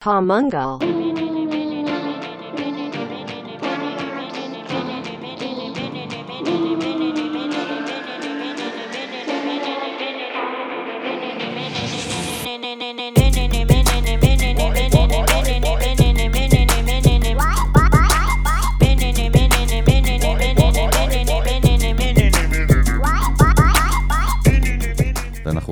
Pamungal.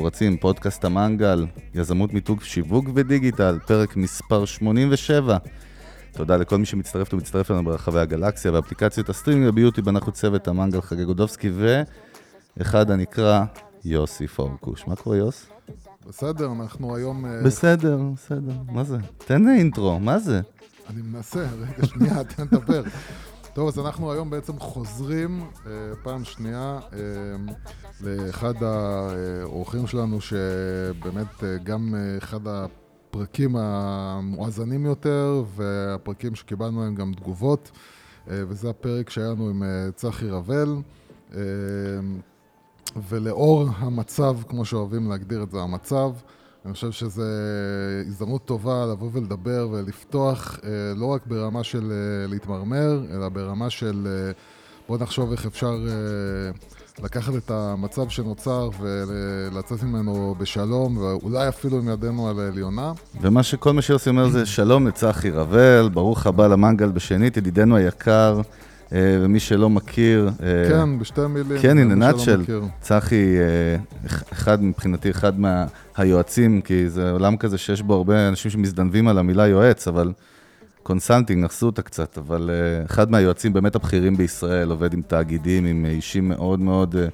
רצים, פודקאסט המנגל, יזמות מיתוג שיווק ודיגיטל, פרק מספר 87. תודה לכל מי שמצטרף ומצטרף אלינו ברחבי הגלקסיה ואפליקציות הסטרימינג וביוטיוב, אנחנו צוות המנגל חגי גודובסקי ואחד הנקרא יוסי פורקוש. מה קורה יוס? בסדר, אנחנו היום... אה, בסדר, בסדר, מה זה? תן intro, מה זה? אני מנסה, רגע, שנייה, תן לדבר. טוב, אז אנחנו היום בעצם חוזרים אה, פעם שנייה אה, לאחד האורחים שלנו, שבאמת אה, גם אה, אחד הפרקים המואזנים יותר, והפרקים שקיבלנו הם גם תגובות, אה, וזה הפרק שהיה לנו עם אה, צחי רבל. אה, ולאור המצב, כמו שאוהבים להגדיר את זה, המצב, אני חושב שזו הזדמנות טובה לבוא ולדבר ולפתוח אה, לא רק ברמה של אה, להתמרמר, אלא ברמה של אה, בוא נחשוב איך אפשר לקחת את המצב שנוצר ולצאת ממנו בשלום, ואולי אפילו עם ידנו על העליונה. ומה שכל מה שיוסי אומר זה שלום לצחי רבל, ברוך הבא למנגל בשנית, ידידנו היקר, ומי שלא מכיר... אה, כן, בשתי מילים. כן, הנה נאצ'ל. צחי, אה, אחד מבחינתי, אחד מהיועצים, כי זה עולם כזה שיש בו הרבה אנשים שמזדנבים על המילה יועץ, אבל consulting, נחסו אותה קצת, אבל אה, אחד מהיועצים באמת הבכירים בישראל, עובד עם תאגידים, עם אה, אישים מאוד מאוד אה,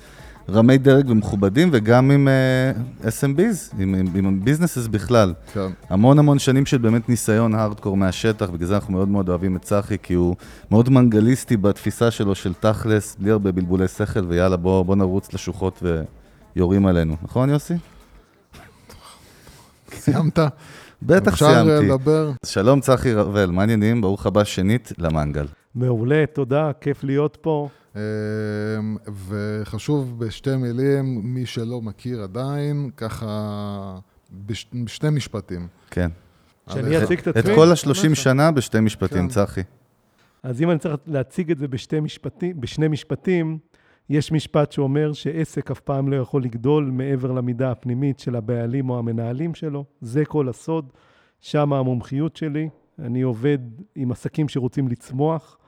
רמי דרג ומכובדים, וגם עם אה, SMBs, עם, עם, עם businesses בכלל. כן. המון המון שנים של באמת ניסיון הארדקור מהשטח, בגלל זה אנחנו מאוד מאוד אוהבים את צחי, כי הוא מאוד מנגליסטי בתפיסה שלו של תכלס, בלי הרבה בלבולי שכל, ויאללה, בוא, בוא נרוץ לשוחות ויורים עלינו. נכון, יוסי? סיימת? בטח אפשר אה, סיימתי. לדבר? אז שלום, צחי רבל, מה העניינים? ברוך הבא שנית למנגל. מעולה, תודה, כיף להיות פה. אמ, וחשוב בשתי מילים, מי שלא מכיר עדיין, ככה בש- בשני משפטים. כן. שאני אציג את את עצמי? כל ה-30 שנה בשתי משפטים, כן. צחי. אז אם אני צריך להציג את זה בשתי משפטים, בשני משפטים, יש משפט שאומר שעסק אף פעם לא יכול לגדול מעבר למידה הפנימית של הבעלים או המנהלים שלו. זה כל הסוד, שם המומחיות שלי. אני עובד עם עסקים שרוצים לצמוח,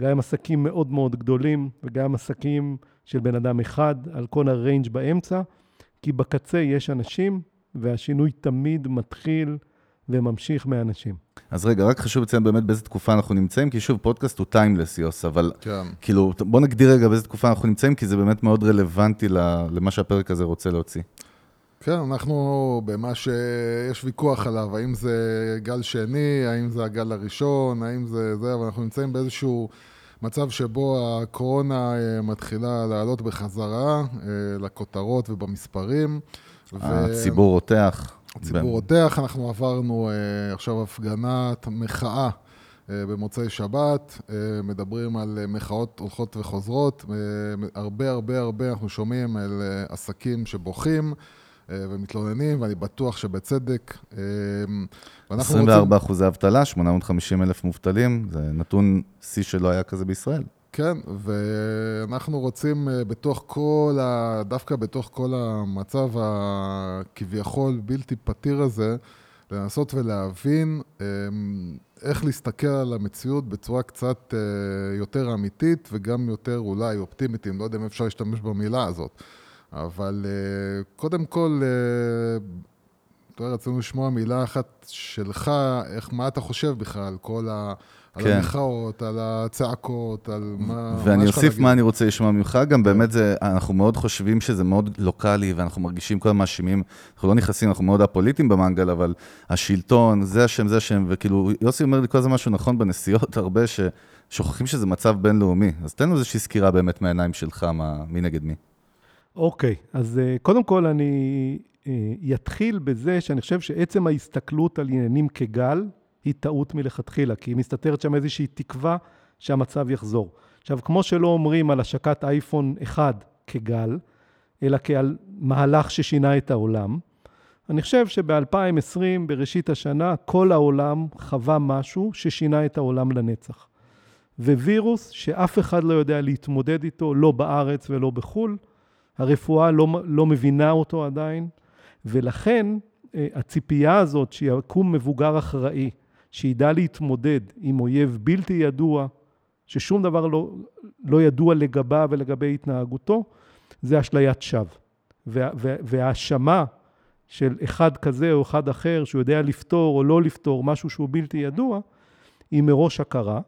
גם עם עסקים מאוד מאוד גדולים וגם עסקים של בן אדם אחד, על כל ה range באמצע, כי בקצה יש אנשים, והשינוי תמיד מתחיל וממשיך מאנשים. אז רגע, רק חשוב לציין באמת באיזה תקופה אנחנו נמצאים, כי שוב, פודקאסט הוא timeless, יוס, אבל כן. כאילו, בוא נגדיר רגע באיזה תקופה אנחנו נמצאים, כי זה באמת מאוד רלוונטי ל- למה שהפרק הזה רוצה להוציא. כן, אנחנו במה שיש ויכוח עליו, האם זה גל שני, האם זה הגל הראשון, האם זה זה, אבל אנחנו נמצאים באיזשהו מצב שבו הקורונה אה, מתחילה לעלות בחזרה אה, לכותרות ובמספרים. ו- הציבור רותח. הציבור רותח, אנחנו עברנו אה, עכשיו הפגנת מחאה אה, במוצאי שבת, מדברים על מחאות הולכות וחוזרות, הרבה הרבה הרבה אנחנו שומעים על עסקים שבוכים ומתלוננים, ואני בטוח שבצדק. אה, ואנחנו 24 אחוזי אבטלה, 850 אלף מובטלים, זה נתון שיא שלא היה כזה בישראל. כן, ואנחנו רוצים אה, בתוך כל ה... דווקא בתוך כל המצב הכביכול בלתי פתיר הזה, לנסות ולהבין אה, איך להסתכל על המציאות בצורה קצת אה, יותר אמיתית וגם יותר אולי אופטימית, אם לא יודע אם אפשר להשתמש במילה הזאת. אבל אה, קודם כל, אה, רצינו לשמוע מילה אחת שלך, איך, מה אתה חושב בכלל על כל ה... על כן. המחאות, על הצעקות, על מה... ואני אוסיף? מה אני רוצה לשמוע ממך, גם באמת זה, אנחנו מאוד חושבים שזה מאוד לוקאלי, ואנחנו מרגישים כל הזמן מאשימים, אנחנו לא נכנסים, אנחנו מאוד א-פוליטיים במנגל, אבל השלטון, זה השם, זה השם, וכאילו, יוסי אומר לי כל הזמן משהו נכון בנסיעות, הרבה ששוכחים שזה מצב בינלאומי. אז תן לנו איזושהי סקירה באמת מהעיניים שלך, מה, מי נגד מי. אוקיי, אז אה, קודם כל אני אתחיל בזה שאני חושב שעצם ההסתכלות על עניינים כגל היא טעות מלכתחילה, כי מסתתרת שם איזושהי תקווה שהמצב יחזור. עכשיו, כמו שלא אומרים על השקת אייפון 1 כגל, אלא כעל מהלך ששינה את העולם, אני חושב שב-2020, בראשית השנה, כל העולם חווה משהו ששינה את העולם לנצח. ווירוס שאף אחד לא יודע להתמודד איתו, לא בארץ ולא בחו"ל, הרפואה לא, לא מבינה אותו עדיין, ולכן אה, הציפייה הזאת שיקום מבוגר אחראי, שידע להתמודד עם אויב בלתי ידוע, ששום דבר לא, לא ידוע לגביו ולגבי התנהגותו, זה אשליית שווא. וההאשמה של אחד כזה או אחד אחר, שהוא יודע לפתור או לא לפתור משהו שהוא בלתי ידוע, היא מראש הכרה.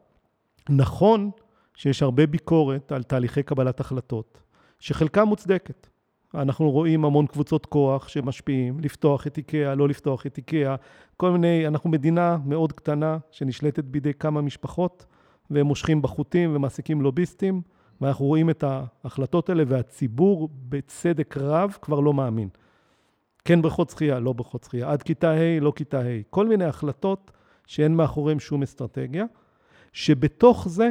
נכון שיש הרבה ביקורת על תהליכי קבלת החלטות, שחלקה מוצדקת. אנחנו רואים המון קבוצות כוח שמשפיעים, לפתוח את איקאה, לא לפתוח את איקאה, כל מיני, אנחנו מדינה מאוד קטנה שנשלטת בידי כמה משפחות, והם מושכים בחוטים ומעסיקים לוביסטים, ואנחנו רואים את ההחלטות האלה, והציבור בצדק רב כבר לא מאמין. כן בריכות שחייה, לא בריכות שחייה, עד כיתה ה', לא כיתה ה', כל מיני החלטות שאין מאחוריהן שום אסטרטגיה, שבתוך זה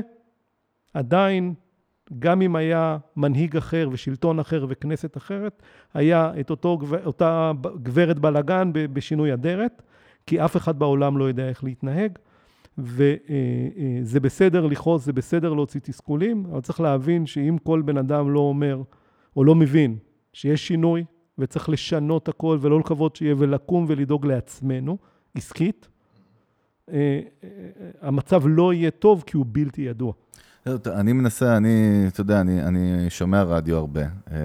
עדיין גם אם היה מנהיג אחר ושלטון אחר וכנסת אחרת, היה את אותו, אותה גברת בלאגן בשינוי אדרת, כי אף אחד בעולם לא יודע איך להתנהג, וזה אה, אה, בסדר לכעוס, זה בסדר להוציא תסכולים, אבל צריך להבין שאם כל בן אדם לא אומר או לא מבין שיש שינוי וצריך לשנות הכל ולא לקוות שיהיה ולקום ולדאוג לעצמנו, עסקית, אה, המצב לא יהיה טוב כי הוא בלתי ידוע. אני מנסה, אני, אתה יודע, אני, אני שומע רדיו הרבה. אה,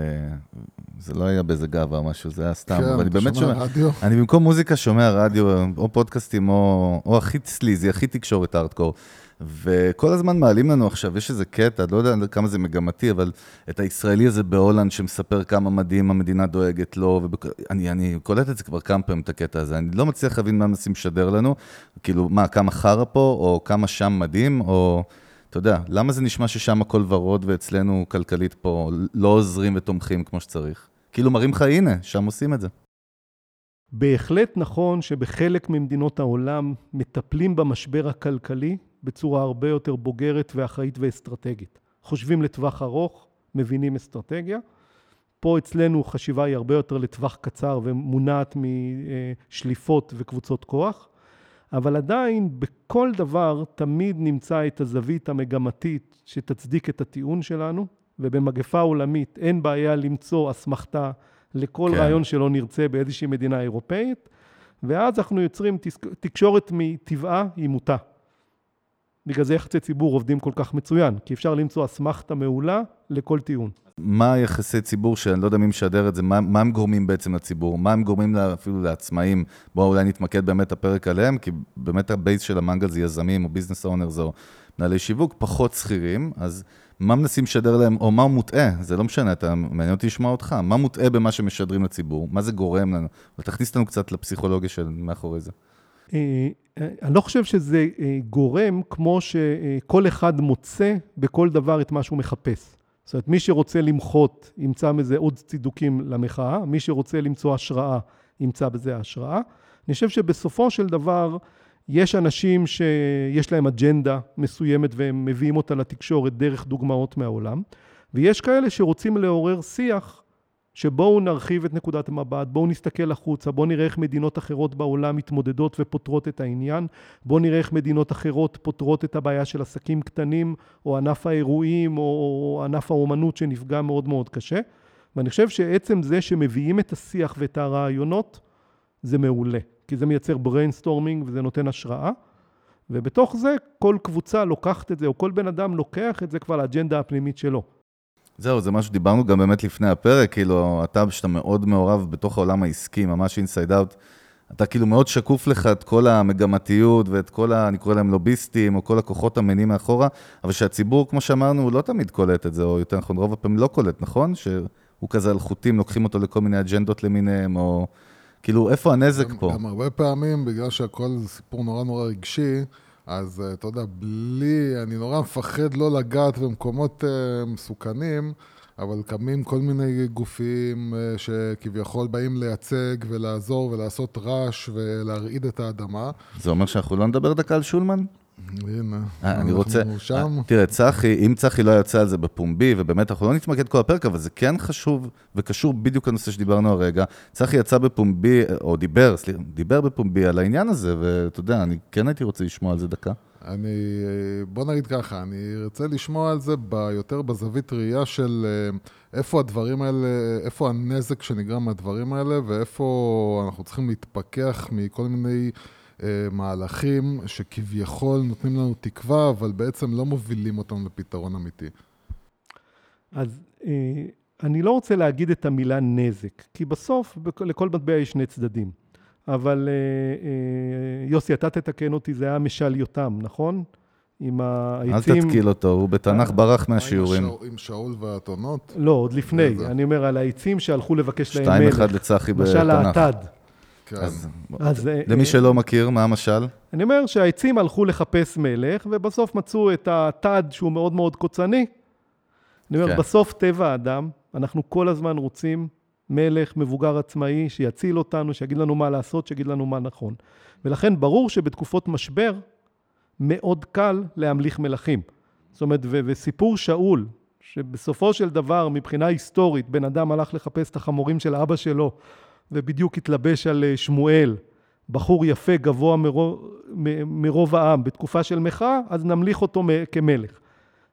זה לא היה באיזה גאווה או משהו, זה היה סתם. כן, אני באמת שומע רדיו. אני במקום מוזיקה שומע רדיו, או פודקאסטים, או, או הכי סליזי, הכי תקשורת הארדקור. וכל הזמן מעלים לנו עכשיו, יש איזה קטע, לא יודע כמה זה מגמתי, אבל את הישראלי הזה בהולנד שמספר כמה מדהים המדינה דואגת לו, ואני אני קולט את זה כבר כמה פעמים, את הקטע הזה. אני לא מצליח להבין מה מנסים לשדר לנו, כאילו, מה, כמה חרא פה, או כמה שם מדהים, או... אתה יודע, למה זה נשמע ששם הכל ורוד ואצלנו כלכלית פה לא עוזרים ותומכים כמו שצריך? כאילו מראים לך, הנה, שם עושים את זה. בהחלט נכון שבחלק ממדינות העולם מטפלים במשבר הכלכלי בצורה הרבה יותר בוגרת ואחראית ואסטרטגית. חושבים לטווח ארוך, מבינים אסטרטגיה. פה אצלנו חשיבה היא הרבה יותר לטווח קצר ומונעת משליפות וקבוצות כוח. אבל עדיין בכל דבר תמיד נמצא את הזווית המגמתית שתצדיק את הטיעון שלנו, ובמגפה עולמית אין בעיה למצוא אסמכתה לכל כן. רעיון שלא נרצה באיזושהי מדינה אירופאית, ואז אנחנו יוצרים תקשורת מטבעה היא מוטה. בגלל זה יחסי ציבור עובדים כל כך מצוין, כי אפשר למצוא אסמכתה מעולה לכל טיעון. מה היחסי ציבור, שאני לא יודע מי משדר את זה, מה, מה הם גורמים בעצם לציבור? מה הם גורמים לה, אפילו לעצמאים? בואו אולי נתמקד באמת הפרק עליהם, כי באמת ה base של המנגל זה יזמים או business owners או מנהלי שיווק, פחות שכירים, אז מה מנסים לשדר להם, או מה מוטעה? זה לא משנה, אתה מעניין אותי לשמוע אותך. מה מוטעה במה שמשדרים לציבור? מה זה גורם לנו? ותכניס אותנו קצת לפסיכולוגיה של מאחורי זה. אה, אה, אני לא חושב שזה אה, גורם כמו שכל אחד מוצא בכל דבר את מה שהוא מחפש. זאת אומרת, מי שרוצה למחות, ימצא מזה עוד צידוקים למחאה, מי שרוצה למצוא השראה, ימצא בזה השראה. אני חושב שבסופו של דבר, יש אנשים שיש להם אג'נדה מסוימת והם מביאים אותה לתקשורת דרך דוגמאות מהעולם, ויש כאלה שרוצים לעורר שיח שבואו נרחיב את נקודת המבט, בואו נסתכל החוצה, בואו נראה איך מדינות אחרות בעולם מתמודדות ופותרות את העניין, בואו נראה איך מדינות אחרות פותרות את הבעיה של עסקים קטנים, או ענף האירועים, או ענף האומנות שנפגע מאוד מאוד קשה. ואני חושב שעצם זה שמביאים את השיח ואת הרעיונות, זה מעולה, כי זה מייצר brainstorming וזה נותן השראה. ובתוך זה כל קבוצה לוקחת את זה, או כל בן אדם לוקח את זה כבר לאג'נדה הפנימית שלו. זהו, זה מה שדיברנו גם באמת לפני הפרק, כאילו, אתה, שאתה מאוד מעורב בתוך העולם העסקי, ממש inside out, אתה כאילו מאוד שקוף לך את כל המגמתיות ואת כל ה... אני קורא להם לוביסטים, או כל הכוחות המניעים מאחורה, אבל שהציבור, כמו שאמרנו, הוא לא תמיד קולט את זה, או יותר נכון, רוב הפעמים לא קולט, נכון? שהוא כזה על חוטים, לוקחים אותו לכל מיני אג'נדות למיניהם, או... כאילו, איפה הנזק גם, פה? גם הרבה פעמים, בגלל שהכל זה סיפור נורא נורא רגשי, אז אה, אתה יודע, בלי, אני נורא מפחד לא לגעת במקומות uh, מסוכנים, אבל קמים כל מיני גופים uh, שכביכול באים לייצג ולעזור ולעשות רעש ולהרעיד את האדמה. זה אומר שאנחנו לא נדבר דקה על שולמן? אה, אני רוצה... שם. אה, תראה, צחי, אם צחי לא יצא על זה בפומבי, ובאמת אנחנו לא נתמקד כל הפרק, אבל זה כן חשוב וקשור בדיוק לנושא שדיברנו הרגע. צחי יצא בפומבי, או דיבר, סליחה, דיבר בפומבי על העניין הזה, ואתה יודע, אני כן הייתי רוצה לשמוע על זה דקה. אני, בוא נגיד ככה, אני ארצה לשמוע על זה ב, יותר בזווית ראייה של אה, איפה הדברים האלה, איפה הנזק שנגרם מהדברים האלה, ואיפה אנחנו צריכים להתפכח מכל מיני אה, מהלכים שכביכול נותנים לנו תקווה, אבל בעצם לא מובילים אותנו לפתרון אמיתי. אז אה, אני לא רוצה להגיד את המילה נזק, כי בסוף לכל מטבע יש שני צדדים. אבל אה, אה, יוסי, אתה תתקן אותי, זה היה משל יותם, נכון? עם אל העצים... תתקיל אותו, הוא בתנ"ך אה, ברח מהשיעורים. עם שאול והאתונות? לא, עוד לפני. אני אומר על העצים שהלכו לבקש להם שתיים מלך. אחד לצחי משל בתנ"ך. האטד. כן. אז אז, אה, למי אה, שלא מכיר, מה המשל? אני אומר שהעצים הלכו לחפש מלך, ובסוף מצאו את התד שהוא מאוד מאוד קוצני. אני אומר, כן. בסוף טבע האדם, אנחנו כל הזמן רוצים מלך מבוגר עצמאי שיציל אותנו, שיגיד לנו מה לעשות, שיגיד לנו מה נכון. ולכן ברור שבתקופות משבר מאוד קל להמליך מלכים. זאת אומרת, ו- וסיפור שאול, שבסופו של דבר, מבחינה היסטורית, בן אדם הלך לחפש את החמורים של אבא שלו, ובדיוק התלבש על אה, שמואל, בחור יפה, גבוה מרוב, מרוב העם, בתקופה של מחאה, אז נמליך אותו כמלך.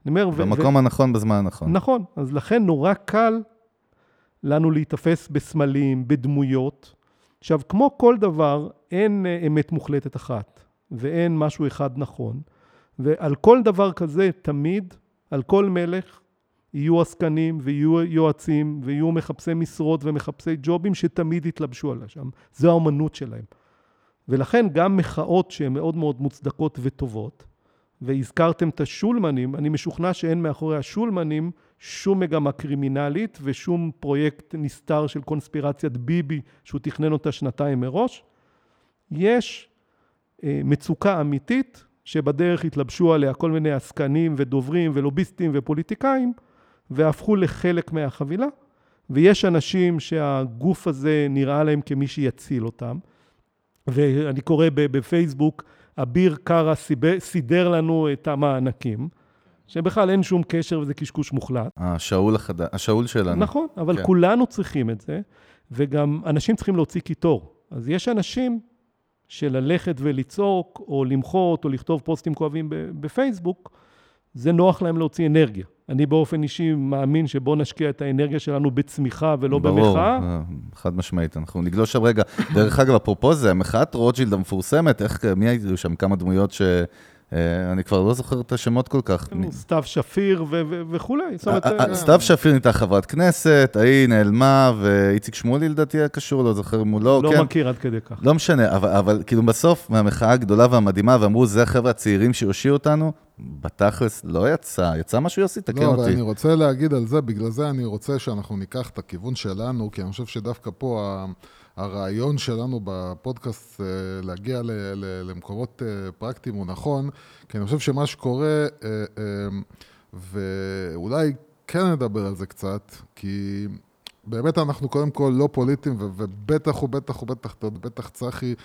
אני אומר, ו- במקום הנכון, בזמן הנכון. נכון, אז לכן נורא קל לנו להיתפס בסמלים, בדמויות. עכשיו, כמו כל דבר, אין אה, אמת מוחלטת אחת, ואין משהו אחד נכון, ועל כל דבר כזה, תמיד, על כל מלך, יהיו עסקנים ויהיו יועצים ויהיו מחפשי משרות ומחפשי ג'ובים שתמיד יתלבשו עליה שם. זו האומנות שלהם. ולכן גם מחאות שהן מאוד מאוד מוצדקות וטובות, והזכרתם את השולמנים, אני משוכנע שאין מאחורי השולמנים שום מגמה קרימינלית ושום פרויקט נסתר של קונספירציית ביבי שהוא תכנן אותה שנתיים מראש. יש אה, מצוקה אמיתית שבדרך התלבשו עליה כל מיני עסקנים ודוברים ולוביסטים ופוליטיקאים והפכו לחלק מהחבילה, ויש אנשים שהגוף הזה נראה להם כמי שיציל אותם. ואני קורא בפייסבוק, אביר קארה סידר לנו את המענקים, שבכלל אין שום קשר וזה קשקוש מוחלט. השאול החדש, השאול שלנו. נכון, אבל כן. כולנו צריכים את זה, וגם אנשים צריכים להוציא קיטור. אז יש אנשים שללכת ולצעוק, או למחות, או לכתוב פוסטים כואבים בפייסבוק, זה נוח להם להוציא אנרגיה. אני באופן אישי מאמין שבואו נשקיע את האנרגיה שלנו בצמיחה ולא ברור, במחאה. אה, חד משמעית. אנחנו נגלוש שם רגע. דרך אגב, אפרופו זה, מחאת רוטשילד המפורסמת, איך, מי היו שם כמה דמויות ש... אה, אני כבר לא זוכר את השמות כל כך. סתיו שפיר ו- ו- וכולי. אה, אה, סתיו שפיר נהייתה חברת כנסת, ההיא נעלמה, ואיציק שמולי לדעתי היה קשור, לא זוכר מולו, לא כן. מכיר עד כדי כך. לא משנה, אבל, אבל כאילו בסוף, מהמחאה הגדולה והמדהימה, ואמרו, זה החבר'ה הצעירים שיושיעו אותנו, בתכלס לא יצא, יצא משהו יוסי, תקן לא, אבל אותי. אני רוצה להגיד על זה, בגלל זה אני רוצה שאנחנו ניקח את הכיוון שלנו, כי אני חושב שדווקא פה ה- הרעיון שלנו בפודקאסט אה, להגיע למקומות אה, פרקטיים הוא נכון, כי אני חושב שמה שקורה, אה, ואולי כן נדבר על זה קצת, כי באמת אנחנו קודם כל לא פוליטיים, ובטח ובטח ובטח, בטח צחי,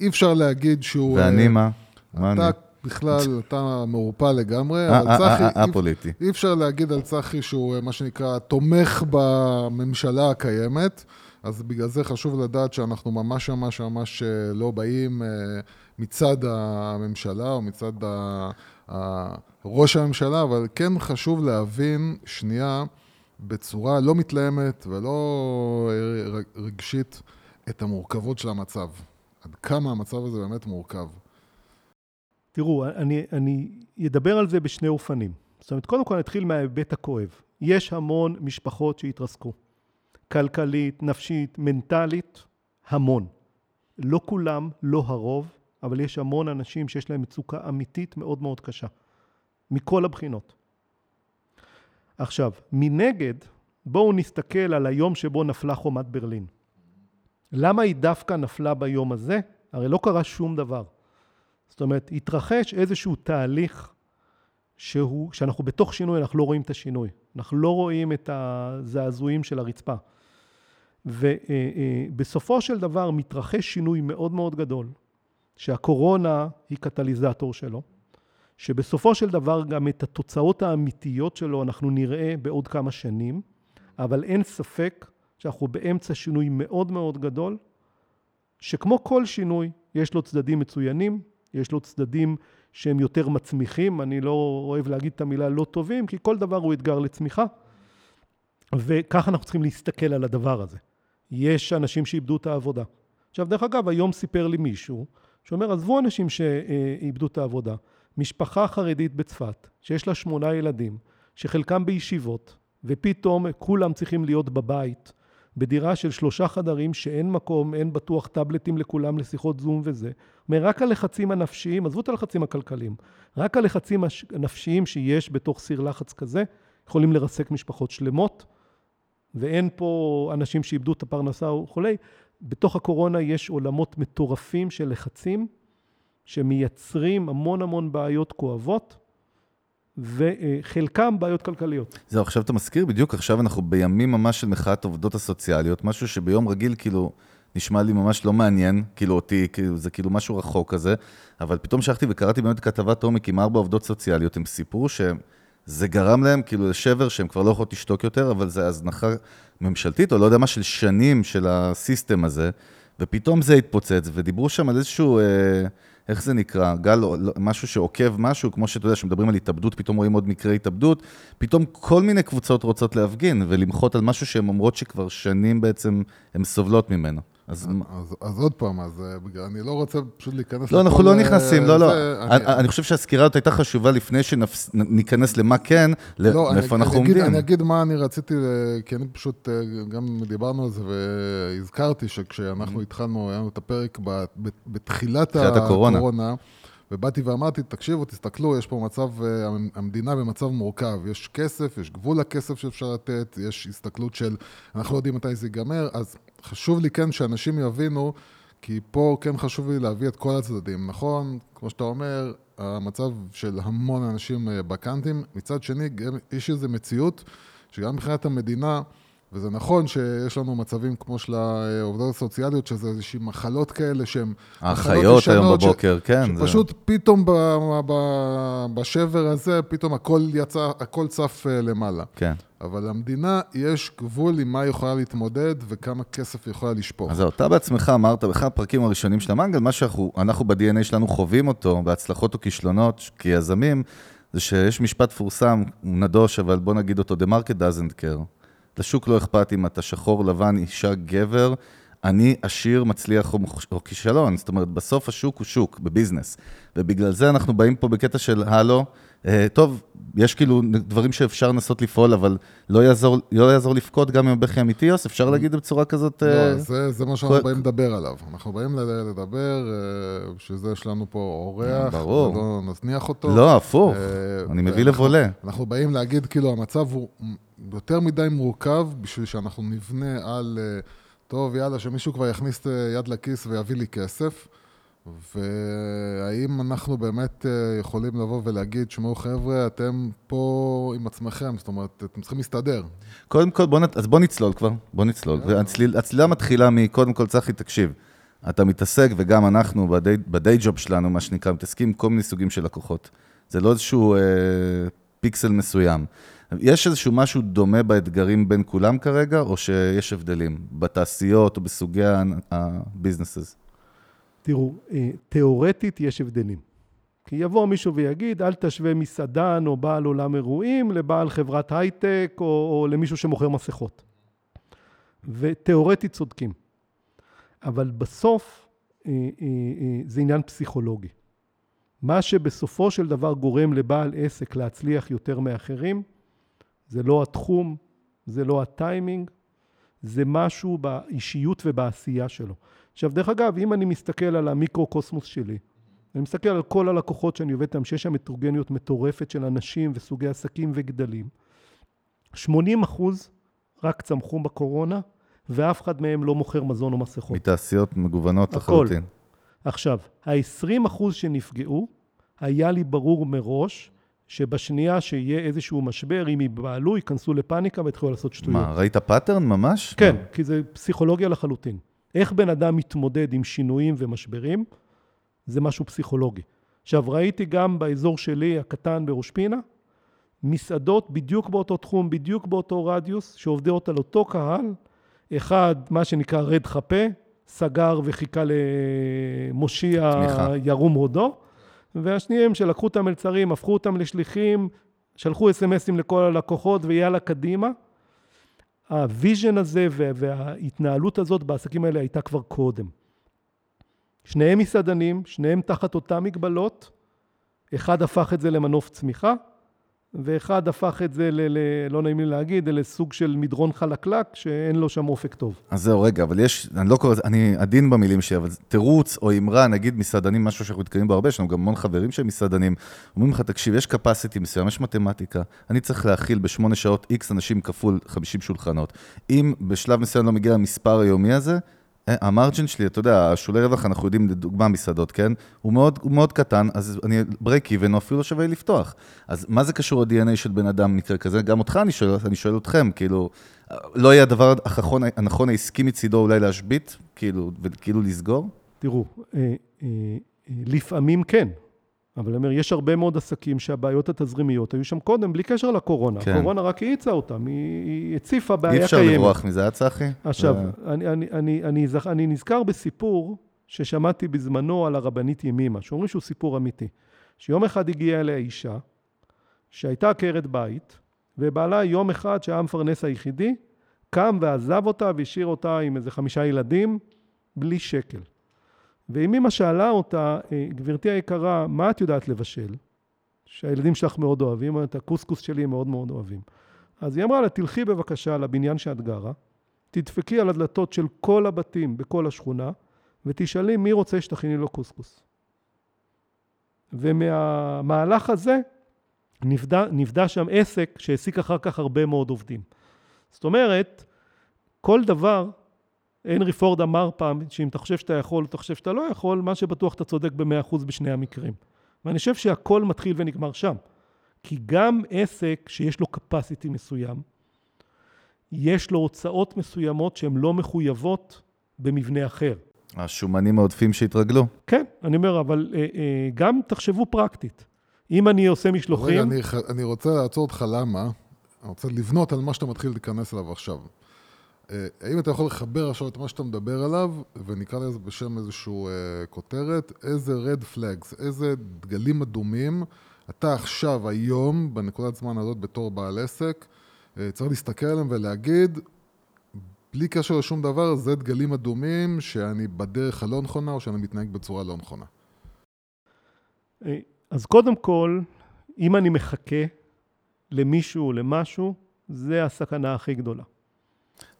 אי אפשר להגיד שהוא... ואני מה? מה אני? אתה בכלל, אתה מעורפל לגמרי, אבל צחי, אי- א-פוליטי. אי אפשר להגיד על צחי שהוא, מה שנקרא, תומך בממשלה הקיימת, אז בגלל זה חשוב לדעת שאנחנו ממש ממש ממש אה, לא באים אה, מצד הממשלה או מצד ראש הממשלה, אבל כן חשוב להבין שנייה בצורה לא מתלהמת ולא אה, רגשית את המורכבות של המצב. עד כמה המצב הזה באמת מורכב. תראו, אני, אני אדבר על זה בשני אופנים. זאת אומרת, קודם כל נתחיל מההיבט הכואב. יש המון משפחות שהתרסקו. כלכלית, נפשית, מנטלית, המון. לא כולם, לא הרוב, אבל יש המון אנשים שיש להם מצוקה אמיתית מאוד מאוד קשה. מכל הבחינות. עכשיו, מנגד, בואו נסתכל על היום שבו נפלה חומת ברלין. למה היא דווקא נפלה ביום הזה? הרי לא קרה שום דבר. זאת אומרת, התרחש איזשהו תהליך שהוא, שאנחנו בתוך שינוי, אנחנו לא רואים את השינוי. אנחנו לא רואים את הזעזועים של הרצפה. ובסופו של דבר מתרחש שינוי מאוד מאוד גדול, שהקורונה היא קטליזטור שלו, שבסופו של דבר גם את התוצאות האמיתיות שלו אנחנו נראה בעוד כמה שנים, אבל אין ספק שאנחנו באמצע שינוי מאוד מאוד גדול, שכמו כל שינוי, יש לו צדדים מצוינים, יש לו צדדים שהם יותר מצמיחים, אני לא אוהב להגיד את המילה לא טובים, כי כל דבר הוא אתגר לצמיחה, וככה אנחנו צריכים להסתכל על הדבר הזה. יש אנשים שאיבדו את העבודה. עכשיו, דרך אגב, היום סיפר לי מישהו, שאומר, עזבו אנשים שאיבדו את העבודה, משפחה חרדית בצפת, שיש לה שמונה ילדים, שחלקם בישיבות, ופתאום כולם צריכים להיות בבית, בדירה של שלושה חדרים שאין מקום, אין בטוח טאבלטים לכולם לשיחות זום וזה. אומר, רק הלחצים הנפשיים, עזבו את הלחצים הכלכליים, רק הלחצים הנפשיים שיש בתוך סיר לחץ כזה, יכולים לרסק משפחות שלמות, ואין פה אנשים שאיבדו את הפרנסה וכולי. בתוך הקורונה יש עולמות מטורפים של לחצים, שמייצרים המון המון בעיות כואבות, וחלקם בעיות כלכליות. זהו, עכשיו אתה מזכיר, בדיוק עכשיו אנחנו בימים ממש של מחאת העובדות הסוציאליות, משהו שביום רגיל כאילו נשמע לי ממש לא מעניין, כאילו אותי, כאילו, זה כאילו משהו רחוק כזה, אבל פתאום שלחתי וקראתי באמת כתבת עומק עם ארבע עובדות סוציאליות, הם סיפרו שזה גרם להם כאילו לשבר שהם כבר לא יכולות לשתוק יותר, אבל זה הזנחה ממשלתית, או לא יודע מה, של שנים של הסיסטם הזה, ופתאום זה התפוצץ, ודיברו שם על איזשהו... אה, איך זה נקרא? גל, לא, משהו שעוקב משהו, כמו שאתה יודע, כשמדברים על התאבדות, פתאום רואים עוד מקרי התאבדות, פתאום כל מיני קבוצות רוצות להפגין ולמחות על משהו שהן אומרות שכבר שנים בעצם הן סובלות ממנו. אז, אז, אז עוד פעם, אז אה, אני לא רוצה פשוט להיכנס... לא, אנחנו לא נכנסים, לא, לא. אני, אני חושב שהסקירה הזאת הייתה חשובה לפני שניכנס למה כן, לא, לאיפה אנחנו אני עומדים. אני אגיד מה אני רציתי, אה, כי אני פשוט, אה, גם דיברנו על זה והזכרתי שכשאנחנו התחלנו, היה לנו את הפרק בתחילת הקורונה. הקורונה ובאתי ואמרתי, תקשיבו, תסתכלו, יש פה מצב, המדינה במצב מורכב. יש כסף, יש גבול לכסף שאפשר לתת, יש הסתכלות של, אנחנו לא יודעים מתי זה ייגמר, אז חשוב לי כן שאנשים יבינו, כי פה כן חשוב לי להביא את כל הצדדים. נכון, כמו שאתה אומר, המצב של המון אנשים אה, בקאנטים, מצד שני, יש איזו מציאות שגם מבחינת המדינה, וזה נכון שיש לנו מצבים כמו של העובדות הסוציאליות, שזה איזושהי מחלות כאלה שהן מחלות ישנות. היום בבוקר, ש... כן. שפשוט זה... פתאום ב... ב... בשבר הזה, פתאום הכל יצא, הכל צף אה, למעלה. כן. אבל למדינה יש גבול עם מה היא יכולה להתמודד וכמה כסף היא יכולה לשפוך. אז אתה בעצמך אמרת, באחד הפרקים הראשונים של המנגל, מה שאנחנו ב-DNA שלנו חווים אותו, בהצלחות או כישלונות כיזמים, זה שיש משפט פורסם, הוא נדוש, אבל בוא נגיד אותו, The market doesn't care. לשוק לא אכפת אם אתה שחור, לבן, אישה, גבר, אני עשיר, מצליח או, או כישלון. זאת אומרת, בסוף השוק הוא שוק, בביזנס. ובגלל זה אנחנו באים פה בקטע של, הלו, טוב, יש כאילו דברים שאפשר לנסות לפעול, אבל לא יעזור, לא יעזור לבכות גם עם הבכי אמיתי, יוס? אפשר להגיד בצורה כזאת... לא, אה... זה, זה מה שאנחנו באים לדבר עליו. אנחנו באים לדבר, אה, בשביל זה יש לנו פה אורח, ברור. ולא נזניח אותו. לא, הפוך, אה, אני מביא לבולה. אנחנו באים להגיד, כאילו, המצב הוא יותר מדי מורכב בשביל שאנחנו נבנה על, אה, טוב, יאללה, שמישהו כבר יכניס אה, יד לכיס ויביא לי כסף. והאם אנחנו באמת אה, יכולים לבוא ולהגיד, שמעו חבר'ה, אתם פה עם עצמכם, זאת אומרת, אתם צריכים להסתדר. קודם כל, בוא, נת... אז בוא נצלול כבר, בוא נצלול. והצלילה מתחילה מקודם כל, צחי, תקשיב, אתה מתעסק, וגם אנחנו בדיי ג'וב שלנו, מה שנקרא, מתעסקים עם כל מיני סוגים של לקוחות. זה לא איזשהו אה, פיקסל מסוים. יש איזשהו משהו דומה באתגרים בין כולם כרגע, או שיש הבדלים בתעשיות או בסוגי הביזנסס? תראו, אה, תיאורטית יש הבדלים. כי יבוא מישהו ויגיד, אל תשווה מסעדן או בעל עולם אירועים לבעל חברת הייטק או, או למישהו שמוכר מסכות. ותיאורטית צודקים. אבל בסוף אה, אה, זה עניין פסיכולוגי. מה שבסופו של דבר גורם לבעל עסק להצליח יותר מאחרים, זה לא התחום, זה לא הטיימינג, זה משהו באישיות ובעשייה שלו. עכשיו, דרך אגב, אם אני מסתכל על המיקרו-קוסמוס שלי, אני מסתכל על כל הלקוחות שאני עובד איתם, שיש שם מטרוגניות מטורפת של אנשים וסוגי עסקים וגדלים. 80 אחוז רק צמחו בקורונה, ואף אחד מהם לא מוכר מזון או מסכות. מתעשיות מגוונות לחלוטין. עכשיו, ה-20 אחוז שנפגעו, היה לי ברור מראש שבשנייה שיהיה איזשהו משבר, אם ייבהלו, ייכנסו לפאניקה ויתחילו לעשות שטויות. מה, ראית pattern ממש? כן, מה? כי זה פסיכולוגיה לחלוטין. איך בן אדם מתמודד עם שינויים ומשברים, זה משהו פסיכולוגי. עכשיו, ראיתי גם באזור שלי, הקטן בראש פינה, מסעדות בדיוק באותו תחום, בדיוק באותו רדיוס, שעובדות על אותו קהל. אחד, מה שנקרא רד חפה, סגר וחיכה למושיע תמיכה. ירום הודו, והשניים שלקחו את המלצרים, הפכו אותם לשליחים, שלחו אס.אם.אסים לכל הלקוחות ויאללה קדימה. ה vision הזה וה- וההתנהלות הזאת בעסקים האלה הייתה כבר קודם. שניהם מסעדנים, שניהם תחת אותן מגבלות, אחד הפך את זה למנוף צמיחה, ואחד הפך את זה, ל, ל, לא נעים לי להגיד, לסוג של מדרון חלקלק, שאין לו שם אופק טוב. אז זהו, רגע, אבל יש, אני לא קורא אני עדין במילים שלי, אבל תירוץ או אמרה, נגיד מסעדנים, משהו שאנחנו נתקלים בו הרבה, יש לנו גם המון חברים שהם מסעדנים, אומרים לך, תקשיב, יש capacity מסוים, יש מתמטיקה, אני צריך להכיל בשמונה שעות איקס אנשים כפול 50 שולחנות. אם בשלב מסוים לא מגיע המספר היומי הזה, ה margin שלי, אתה יודע, השולי רווח, אנחנו יודעים, לדוגמה מסעדות, כן? הוא מאוד, הוא מאוד קטן, אז אני break even, או אפילו לא שווה לפתוח. אז מה זה קשור ל-DNA של בן אדם במקרה כזה? גם אותך אני שואל, אני שואל אתכם, כאילו, לא יהיה הדבר הנכון, הנכון העסקי מצידו אולי להשבית, כאילו, וכאילו לסגור? תראו, אה, אה, אה, לפעמים כן, אבל אני אומר, יש הרבה מאוד עסקים שהבעיות התזרימיות היו שם קודם, בלי קשר לקורונה. כן. הקורונה רק האיצה אותם, היא, היא הציפה בעיה אי קיימת. אפשר לברוח מזה, אה, צחי? עכשיו, זה- אני, אני, אני, אני, זכ... אני נזכר בסיפור ששמעתי בזמנו על הרבנית ימימה, שאומרים שהוא סיפור אמיתי. שיום אחד הגיעה אליה אישה שהייתה עקרת בית, ובעלה יום אחד, שהיה המפרנס היחידי, קם ועזב אותה והשאיר אותה עם איזה חמישה ילדים, בלי שקל. וימימה שאלה אותה, "אה, גברתי היקרה, מה את יודעת לבשל? שהילדים שלך מאוד אוהבים, אומרת, הקוסקוס שלי הם מאוד מאוד אוהבים. אז היא אמרה לה, תלכי בבקשה לבניין שאת גרה, תדפקי על הדלתות של כל הבתים בכל השכונה, ותשאלי מי רוצה שתכיני לו קוסקוס. ומהמהלך הזה נבדה, נבדה שם עסק שהעסיק אחר כך הרבה מאוד עובדים. זאת אומרת, כל דבר, הנרי פורד אמר פעם, שאם אתה חושב שאתה יכול, אתה חושב שאתה לא יכול, מה שבטוח אתה צודק במאה אחוז בשני המקרים. ואני חושב שהכל מתחיל ונגמר שם. כי גם עסק שיש לו capacity מסוים, יש לו הוצאות מסוימות שהן לא מחויבות במבנה אחר. השומנים העודפים שהתרגלו. כן, אני אומר, אבל אה, אה, גם תחשבו פרקטית. אם אני עושה רגע, משלוחים, אני, ח- אני רוצה לעצור אותך למה. אני רוצה לבנות על מה שאתה מתחיל להיכנס אליו עכשיו. אה, האם אתה יכול לחבר עכשיו את מה שאתה מדבר עליו, ונקרא לזה בשם איזושהי אה, כותרת, איזה red flags, איזה דגלים אדומים אתה עכשיו, היום, בנקודת זמן הזאת, בתור בעל עסק, אה, צריך להסתכל עליהם ולהגיד, בלי קשר לשום דבר, זה דגלים אדומים שאני בדרך הלא נכונה, או שאני מתנהג בצורה לא נכונה. אז קודם כל, אם אני מחכה למישהו או למשהו, זה הסכנה הכי גדולה.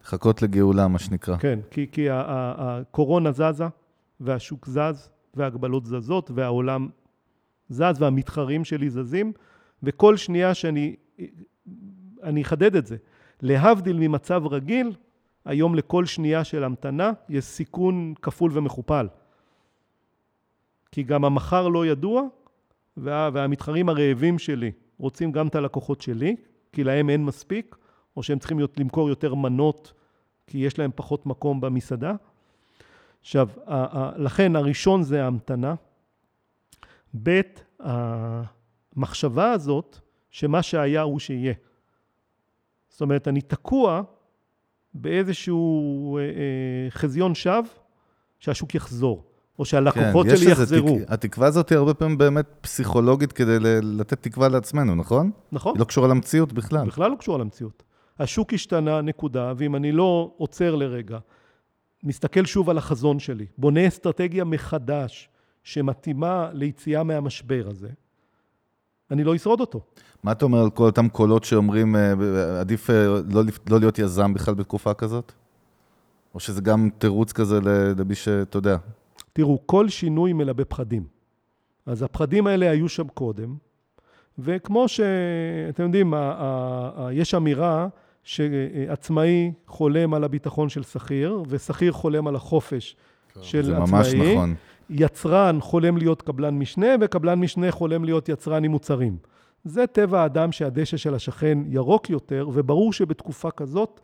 לחכות לגאולה, מה שנקרא. כן, כי, כי הקורונה זזה, והשוק זז, וההגבלות זזות, והעולם זז, והמתחרים שלי זזים, וכל שנייה שאני... אני אחדד את זה. להבדיל ממצב רגיל, היום לכל שנייה של המתנה יש סיכון כפול ומכופל. כי גם המחר לא ידוע, וה, והמתחרים הרעבים שלי רוצים גם את הלקוחות שלי, כי להם אין מספיק, או שהם צריכים להיות, למכור יותר מנות, כי יש להם פחות מקום במסעדה. עכשיו, לכן הראשון זה ההמתנה. ב', המחשבה הזאת שמה שהיה הוא שיהיה. זאת אומרת, אני תקוע באיזשהו אה, אה, חזיון שווא שהשוק יחזור, או שהלקוחות כן, שלי יחזרו. תק... התקווה הזאת היא הרבה פעמים באמת פסיכולוגית כדי ל- לתת תקווה לעצמנו, נכון? נכון? היא לא קשורה למציאות בכלל. בכלל לא קשורה למציאות. השוק השתנה, נקודה, ואם אני לא עוצר לרגע, מסתכל שוב על החזון שלי, בונה אסטרטגיה מחדש שמתאימה ליציאה מהמשבר הזה, אני לא אשרוד אותו. מה אתה אומר על כל אותם קולות שאומרים, אה, עדיף אה, לא, לא להיות יזם בכלל בתקופה כזאת? או שזה גם תירוץ כזה למי שאתה יודע. תראו, כל שינוי מלבה פחדים. אז הפחדים האלה היו שם קודם, וכמו שאתם יודעים, ה- ה- ה- יש אמירה שעצמאי חולם על הביטחון של שכיר, ושכיר חולם על החופש של זה עצמאי. ממש נכון. יצרן חולם להיות קבלן משנה, וקבלן משנה חולם להיות יצרן עם מוצרים. זה טבע האדם שהדשא של השכן ירוק יותר, וברור שבתקופה כזאת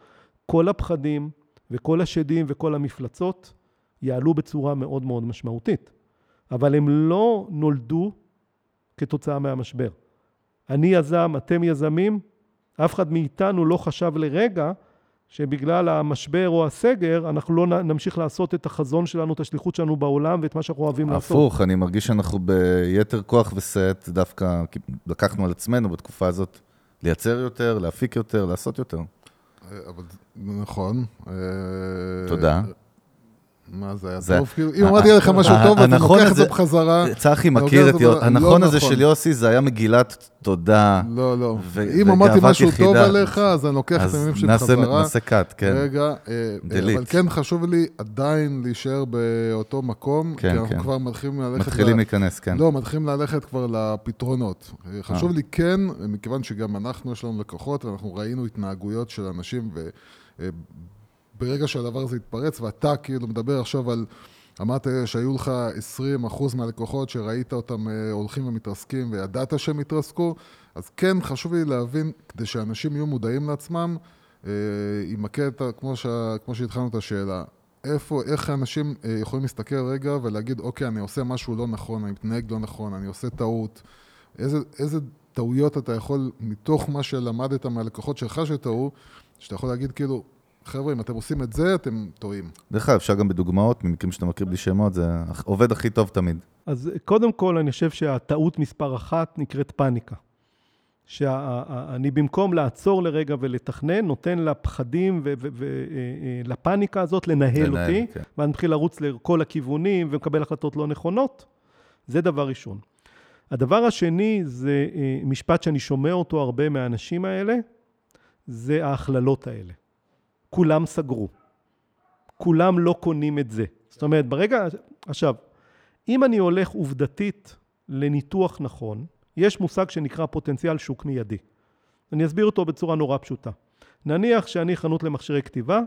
כל הפחדים וכל השדים וכל המפלצות יעלו בצורה מאוד מאוד משמעותית. אבל הם לא נולדו כתוצאה מהמשבר. אני יזם, אתם יזמים, אף אחד מאיתנו לא חשב לרגע שבגלל המשבר או הסגר, אנחנו לא נמשיך לעשות את החזון שלנו, את השליחות שלנו בעולם ואת מה שאנחנו אוהבים לעשות. הפוך, אני מרגיש שאנחנו ביתר כוח וסט, דווקא לקחנו על עצמנו בתקופה הזאת לייצר יותר, להפיק יותר, לעשות יותר. אבל נכון. תודה. מה זה היה טוב? כאילו, אם אמרתי לך משהו טוב, אני לוקח את זה בחזרה. צחי מכיר את יוסי, הנכון הזה של יוסי, זה היה מגילת תודה. לא, לא. אם אמרתי משהו טוב עליך, אז אני לוקח את המילים שלי בחזרה. נעשה קאט, כן. רגע, אבל כן חשוב לי עדיין להישאר באותו מקום, כי אנחנו כבר מתחילים ללכת... מתחילים להיכנס, כן. לא, מתחילים ללכת כבר לפתרונות. חשוב לי כן, מכיוון שגם אנחנו, יש לנו לקוחות, ואנחנו ראינו התנהגויות של אנשים, ברגע שהדבר הזה יתפרץ, ואתה כאילו מדבר עכשיו על, אמרת שהיו לך 20% מהלקוחות שראית אותם אה, הולכים ומתרסקים וידעת שהם יתרסקו, אז כן, חשוב לי להבין, כדי שאנשים יהיו מודעים לעצמם, אה, ימקד, כמו, ש... כמו שהתחלנו את השאלה, איפה, איך אנשים אה, יכולים להסתכל רגע ולהגיד, אוקיי, אני עושה משהו לא נכון, אני מתנהג לא נכון, אני עושה טעות, איזה, איזה טעויות אתה יכול, מתוך מה שלמדת מהלקוחות שלך שטעו, שאתה יכול להגיד כאילו, חבר'ה, אם אתם עושים את זה, אתם טועים. דרך אגב, אפשר גם בדוגמאות, ממקרים שאתה מכיר בלי שמות, זה עובד הכי טוב תמיד. אז קודם כל, אני חושב שהטעות מספר אחת נקראת פאניקה. שאני במקום לעצור לרגע ולתכנן, נותן לפחדים ולפאניקה הזאת לנהל, לנהל אותי, כן. ואני מתחיל לרוץ לכל הכיוונים ומקבל החלטות לא נכונות. זה דבר ראשון. הדבר השני זה אה, משפט שאני שומע אותו הרבה מהאנשים האלה, זה ההכללות האלה. כולם סגרו. כולם לא קונים את זה. זאת אומרת, ברגע... עכשיו, אם אני הולך עובדתית לניתוח נכון, יש מושג שנקרא פוטנציאל שוק מיידי. אני אסביר אותו בצורה נורא פשוטה. נניח שאני חנות למכשירי כתיבה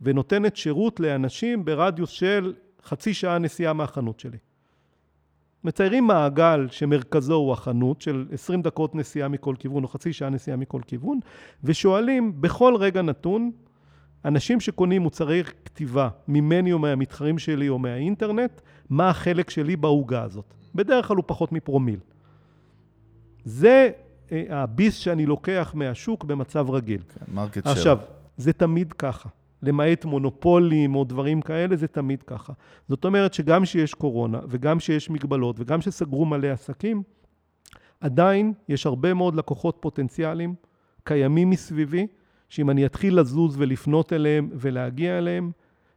ונותנת שירות לאנשים ברדיוס של חצי שעה נסיעה מהחנות שלי. מציירים מעגל שמרכזו הוא החנות של 20 דקות נסיעה מכל כיוון או חצי שעה נסיעה מכל כיוון ושואלים בכל רגע נתון אנשים שקונים מוצרי כתיבה ממני או מהמתחרים שלי או מהאינטרנט, מה החלק שלי בעוגה הזאת. בדרך כלל הוא פחות מפרומיל. זה אה, הביס שאני לוקח מהשוק במצב רגיל. כן, market עכשיו, עכשיו, זה תמיד ככה. למעט מונופולים או דברים כאלה, זה תמיד ככה. זאת אומרת שגם שיש קורונה, וגם שיש מגבלות, וגם שסגרו מלא עסקים, עדיין יש הרבה מאוד לקוחות פוטנציאליים קיימים מסביבי, שאם אני אתחיל לזוז ולפנות אליהם ולהגיע אליהם,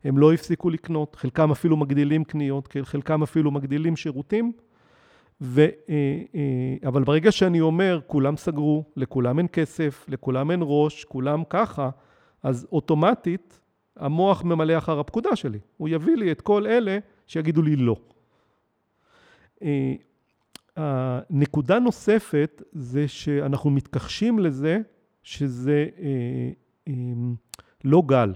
הם לא יפסיקו לקנות, חלקם אפילו מגדילים קניות, חלקם אפילו מגדילים שירותים. ו, אה, אה, אבל ברגע שאני אומר, כולם סגרו, לכולם אין כסף, לכולם אין ראש, כולם ככה, אז אוטומטית המוח ממלא אחר הפקודה שלי. הוא יביא לי את כל אלה שיגידו לי לא. אה, הנקודה נוספת זה שאנחנו מתכחשים לזה שזה אה, אה, לא גל.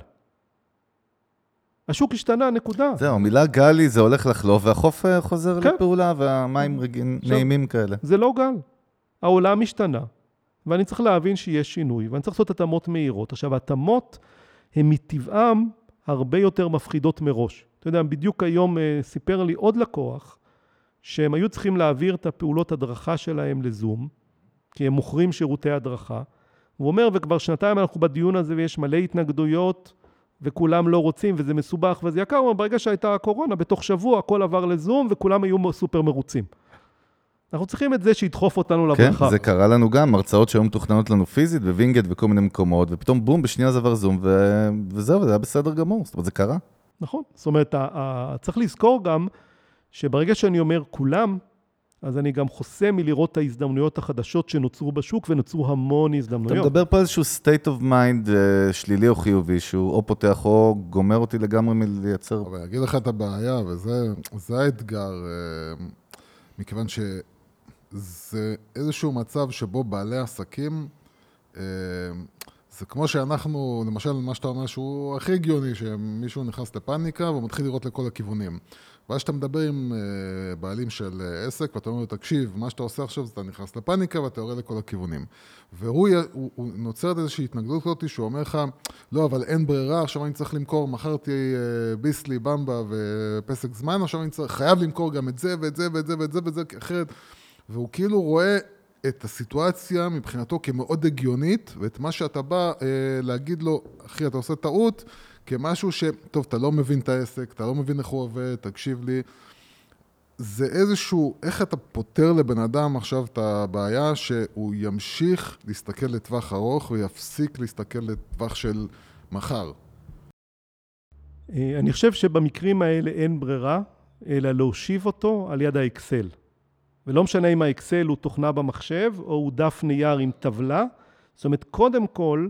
השוק השתנה, נקודה. זהו, המילה גלי זה הולך לחלוף, והחוף אה, חוזר כן. לפעולה, והמים רגיל, נעימים כאלה. זה לא גל. העולם השתנה, ואני צריך להבין שיש שינוי, ואני צריך לעשות התאמות מהירות. עכשיו, ההתאמות הן מטבעם הרבה יותר מפחידות מראש. אתה יודע, בדיוק היום אה, סיפר לי עוד לקוח, שהם היו צריכים להעביר את הפעולות הדרכה שלהם לזום, כי הם מוכרים שירותי הדרכה, הוא אומר, וכבר שנתיים אנחנו בדיון הזה ויש מלא התנגדויות, וכולם לא רוצים, וזה מסובך וזה יקר, אבל ברגע שהייתה הקורונה, בתוך שבוע הכל עבר לזום, וכולם היו סופר מרוצים. אנחנו צריכים את זה שידחוף אותנו לברכה. כן, זה קרה לנו גם, הרצאות שהיו מתוכננות לנו פיזית, בווינגייט וכל מיני מקומות, ופתאום בום, בשנייה זה עבר זום, ו... וזהו, זה היה בסדר גמור, זאת אומרת, זה קרה. נכון, זאת אומרת, צריך לזכור גם, שברגע שאני אומר כולם, אז אני גם חוסם מלראות את ההזדמנויות החדשות שנוצרו בשוק, ונוצרו המון הזדמנויות. אתה מדבר פה איזשהו state of mind uh, שלילי או חיובי, שהוא או פותח או גומר אותי לגמרי מלייצר... אבל אני אגיד לך את הבעיה, וזה האתגר, uh, מכיוון שזה איזשהו מצב שבו בעלי עסקים, uh, זה כמו שאנחנו, למשל, מה שאתה אומר שהוא הכי הגיוני, שמישהו נכנס לפאניקה והוא מתחיל לראות לכל הכיוונים. ואז כשאתה מדבר עם uh, בעלים של uh, עסק, ואתה אומר לו, תקשיב, מה שאתה עושה עכשיו זה אתה נכנס לפאניקה ואתה יורד לכל הכיוונים. והוא הוא, הוא נוצר איזושהי התנגדות כזאת שהוא אומר לך, לא, אבל אין ברירה, עכשיו אני צריך למכור, מכרתי uh, ביסלי, במבה ופסק זמן, עכשיו אני צריך, חייב למכור גם את זה ואת זה ואת זה ואת זה ואת זה, אחרת... והוא כאילו רואה את הסיטואציה מבחינתו כמאוד הגיונית, ואת מה שאתה בא אה, להגיד לו, אחי, אתה עושה טעות, כמשהו ש... טוב, אתה לא מבין את העסק, אתה לא מבין איך הוא עובד, תקשיב לי. זה איזשהו, איך אתה פותר לבן אדם עכשיו את הבעיה שהוא ימשיך להסתכל לטווח ארוך ויפסיק להסתכל לטווח של מחר. אה, אני חושב שבמקרים האלה אין ברירה, אלא להושיב אותו על יד האקסל. ולא משנה אם האקסל הוא תוכנה במחשב או הוא דף נייר עם טבלה. זאת אומרת, קודם כל,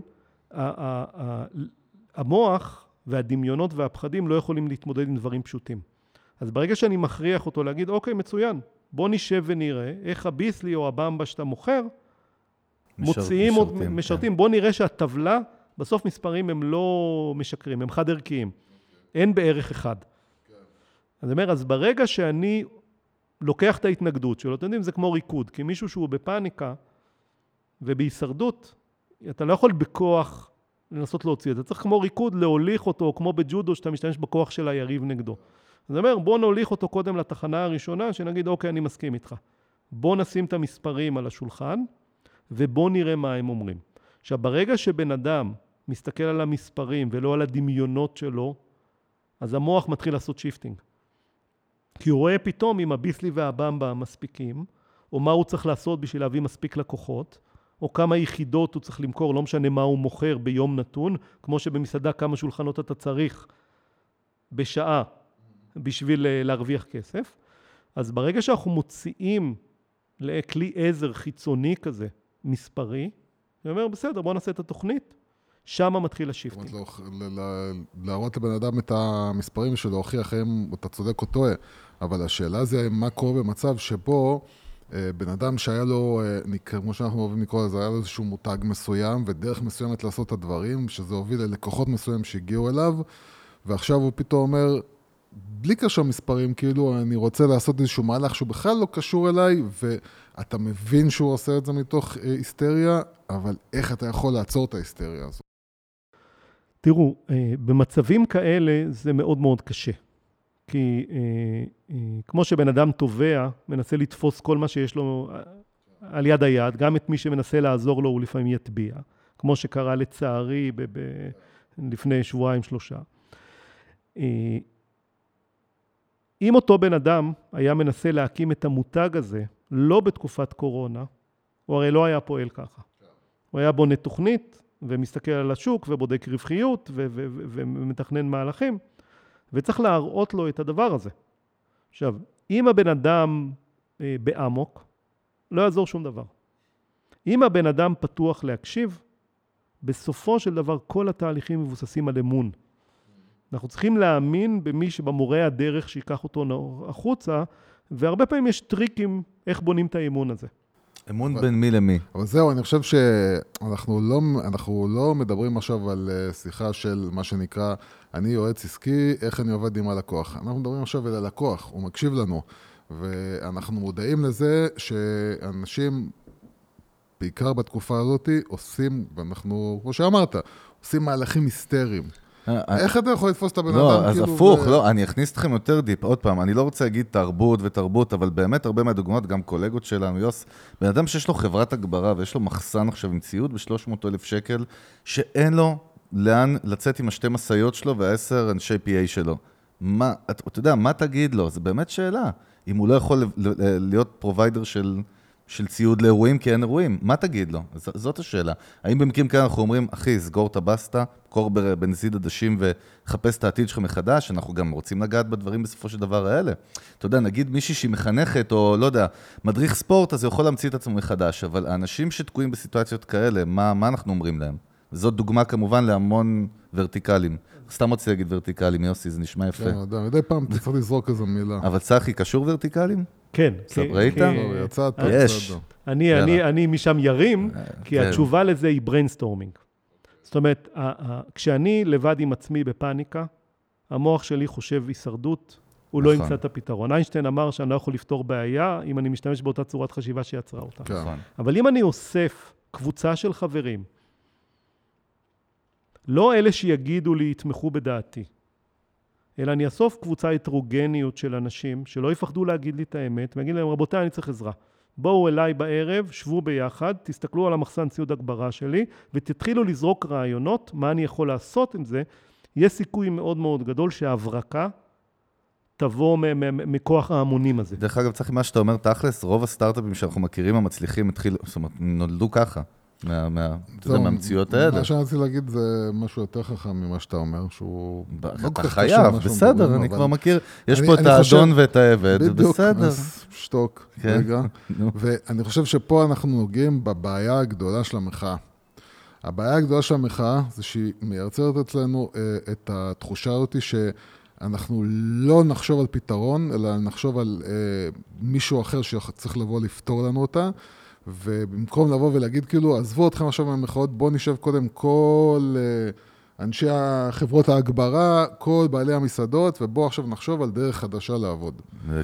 המוח והדמיונות והפחדים לא יכולים להתמודד עם דברים פשוטים. אז ברגע שאני מכריח אותו להגיד, אוקיי, מצוין, בוא נשב ונראה איך הביסלי או הבמבה שאתה מוכר, מוציאים, משרתים, משרתים. כן. בוא נראה שהטבלה, בסוף מספרים הם לא משקרים, הם חד ערכיים. אין בערך אחד. אז אומר, אז ברגע שאני לוקח את ההתנגדות שלו, אתם יודעים, זה כמו ריקוד, כי מישהו שהוא בפאניקה ובהישרדות, אתה לא יכול בכוח לנסות להוציא את זה. צריך כמו ריקוד להוליך אותו, כמו בג'ודו, שאתה משתמש בכוח של היריב נגדו. אז אני אומר, בוא נוליך אותו קודם לתחנה הראשונה, שנגיד, אוקיי, אני מסכים איתך. בוא נשים את המספרים על השולחן, ובוא נראה מה הם אומרים. עכשיו, ברגע שבן אדם מסתכל על המספרים ולא על הדמיונות שלו, אז המוח מתחיל לעשות shifting. כי הוא רואה פתאום אם הביסלי והבמבה מספיקים, או מה הוא צריך לעשות בשביל להביא מספיק לקוחות, או כמה יחידות הוא צריך למכור, לא משנה מה הוא מוכר ביום נתון, כמו שבמסעדה כמה שולחנות אתה צריך בשעה בשביל אה, להרוויח כסף. אז ברגע שאנחנו מוציאים לכלי עזר חיצוני כזה, מספרי, אני אומר, בסדר, בוא נעשה את התוכנית, שם מתחיל ה shifting. להראות לבן אדם את המספרים בשביל להוכיח אם אתה צודק או טועה. אבל השאלה זה מה קורה במצב שבו בן אדם שהיה לו, אה, כמו שאנחנו אוהבים לקרוא לזה, היה לו איזשהו מותג מסוים ודרך מסוימת לעשות את הדברים, שזה הוביל ללקוחות מסוים שהגיעו אליו, ועכשיו הוא פתאום אומר, בלי קשר מספרים, כאילו, אני רוצה לעשות איזשהו מהלך שהוא בכלל לא קשור אליי, ואתה מבין שהוא עושה את זה מתוך אה, היסטריה, אבל איך אתה יכול לעצור את ההיסטריה הזו? תראו, במצבים כאלה זה מאוד מאוד קשה. כי אה, אה, כמו שבן אדם תובע, מנסה לתפוס כל מה שיש לו אה, על יד היד, גם את מי שמנסה לעזור לו הוא לפעמים יטביע, כמו שקרה לצערי ב- ב- לפני שבועיים שלושה. אה, אם אותו בן אדם היה מנסה להקים את המותג הזה, לא בתקופת קורונה, הוא הרי לא היה פועל ככה. הוא היה בונה תוכנית ומסתכל על השוק ובודק רווחיות ומתכנן מהלכים. וצריך להראות לו את הדבר הזה. עכשיו, אם הבן אדם אה, באמוק, לא יעזור שום דבר. אם הבן אדם פתוח להקשיב, בסופו של דבר כל התהליכים מבוססים על אמון. אנחנו צריכים להאמין במי שבמורה הדרך שיקח אותו החוצה, והרבה פעמים יש טריקים איך בונים את האמון הזה. אמון אבל, בין מי למי. אבל זהו, אני חושב שאנחנו לא, לא מדברים עכשיו על אה, שיחה של מה שנקרא, אני יועץ עסקי, איך אני עובד עם הלקוח. אנחנו מדברים עכשיו על הלקוח, הוא מקשיב לנו. ואנחנו מודעים לזה שאנשים, בעיקר בתקופה הזאת, עושים, ואנחנו, כמו שאמרת, עושים מהלכים היסטריים. אה, איך אתה יכול לתפוס את הבן לא, אדם? לא, אז הפוך, לא, אני אכניס אתכם יותר דיפ. עוד פעם, אני לא רוצה להגיד תרבות ותרבות, אבל באמת הרבה מהדוגמאות, גם קולגות שלנו, יוס, בן אדם שיש לו חברת הגברה ויש לו מחסן עכשיו עם ציוד ב-300,000 שקל, שאין לו לאן לצאת עם השתי משאיות שלו והעשר אנשי PA שלו. מה, אתה יודע, מה תגיד לו? זו באמת שאלה. אם הוא לא יכול להיות provider של... של ציוד לאירועים, כי אין אירועים. מה תגיד לו? ז- זאת השאלה. האם במקרים כאלה אנחנו אומרים, אחי, סגור את הבסטה, מכור בנזיד עדשים וחפש את העתיד שלך מחדש, אנחנו גם רוצים לגעת בדברים בסופו של דבר האלה. אתה יודע, נגיד מישהי שהיא מחנכת, או לא יודע, מדריך ספורט, אז הוא יכול להמציא את עצמו מחדש, אבל האנשים שתקועים בסיטואציות כאלה, מה, מה אנחנו אומרים להם? זאת דוגמה כמובן להמון ורטיקלים. סתם רוצה להגיד ורטיקלים, יוסי, זה נשמע יפה. כן, מדי פעם צריך לזרוק איזו מילה. אבל צחי, קשור ורטיקלים? כן. ראית? לא, יצאת, יש. אני משם ירים, כי כן. התשובה לזה היא brainstorming. זאת אומרת, כשאני לבד עם עצמי בפאניקה, המוח שלי חושב הישרדות, הוא לא נכון. ימצא את הפתרון. איינשטיין אמר שאני לא יכול לפתור בעיה אם אני משתמש באותה צורת חשיבה שיצרה אותה. כן. נכון. אבל אם אני אוסף קבוצה של חברים, לא אלה שיגידו לי, יתמכו בדעתי, אלא אני אאסוף קבוצה הטרוגניות של אנשים שלא יפחדו להגיד לי את האמת, ואגיד להם, רבותיי, אני צריך עזרה. בואו אליי בערב, שבו ביחד, תסתכלו על המחסן ציוד הגברה שלי, ותתחילו לזרוק רעיונות, מה אני יכול לעשות עם זה. יש סיכוי מאוד מאוד גדול שההברקה תבוא מכוח ההמונים הזה. דרך אגב, צריך מה שאתה אומר, תכלס, רוב הסטארט-אפים שאנחנו מכירים, המצליחים, התחילו, זאת אומרת, נולדו ככה. מה, מה, אתה יודע, מהמציאות האלה. מה שאני להגיד זה משהו יותר חכם ממה שאתה אומר, שהוא לא אתה חייב, בסדר, אני כבר מכיר. יש פה את האדון ואת העבד, בסדר. בדיוק, אז שתוק, כן. רגע. ואני חושב שפה אנחנו נוגעים בבעיה הגדולה של המחאה. הבעיה הגדולה של המחאה זה שהיא מייצרת אצלנו אה, את התחושה הזאת שאנחנו לא נחשוב על פתרון, אלא נחשוב על אה, מישהו אחר שצריך לבוא לפתור לנו אותה. ובמקום לבוא ולהגיד כאילו, עזבו אתכם עכשיו מהמחאות, בואו נשב קודם כל אה, אנשי חברות ההגברה, כל בעלי המסעדות, ובואו עכשיו נחשוב על דרך חדשה לעבוד.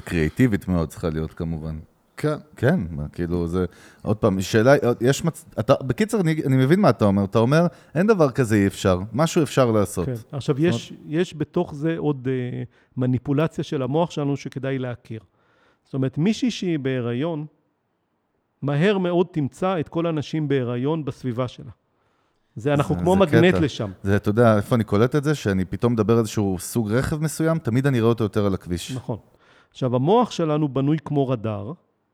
קריאיטיבית מאוד צריכה להיות כמובן. כן. כן, כאילו זה, עוד פעם, שאלה, יש מצ... אתה, בקיצר, אני, אני מבין מה אתה אומר. אתה אומר, אין דבר כזה אי אפשר, משהו אפשר לעשות. כן, עכשיו, יש, זאת... יש בתוך זה עוד אה, מניפולציה של המוח שלנו שכדאי להכיר. זאת אומרת, מישהי שהיא בהיריון, מהר מאוד תמצא את כל הנשים בהיריון בסביבה שלה. זה, אנחנו זה, כמו זה מגנט קטע. לשם. זה, אתה יודע, איפה אני קולט את זה? שאני פתאום מדבר איזשהו סוג רכב מסוים, תמיד אני רואה אותו יותר על הכביש. נכון. עכשיו, המוח שלנו בנוי כמו רדאר,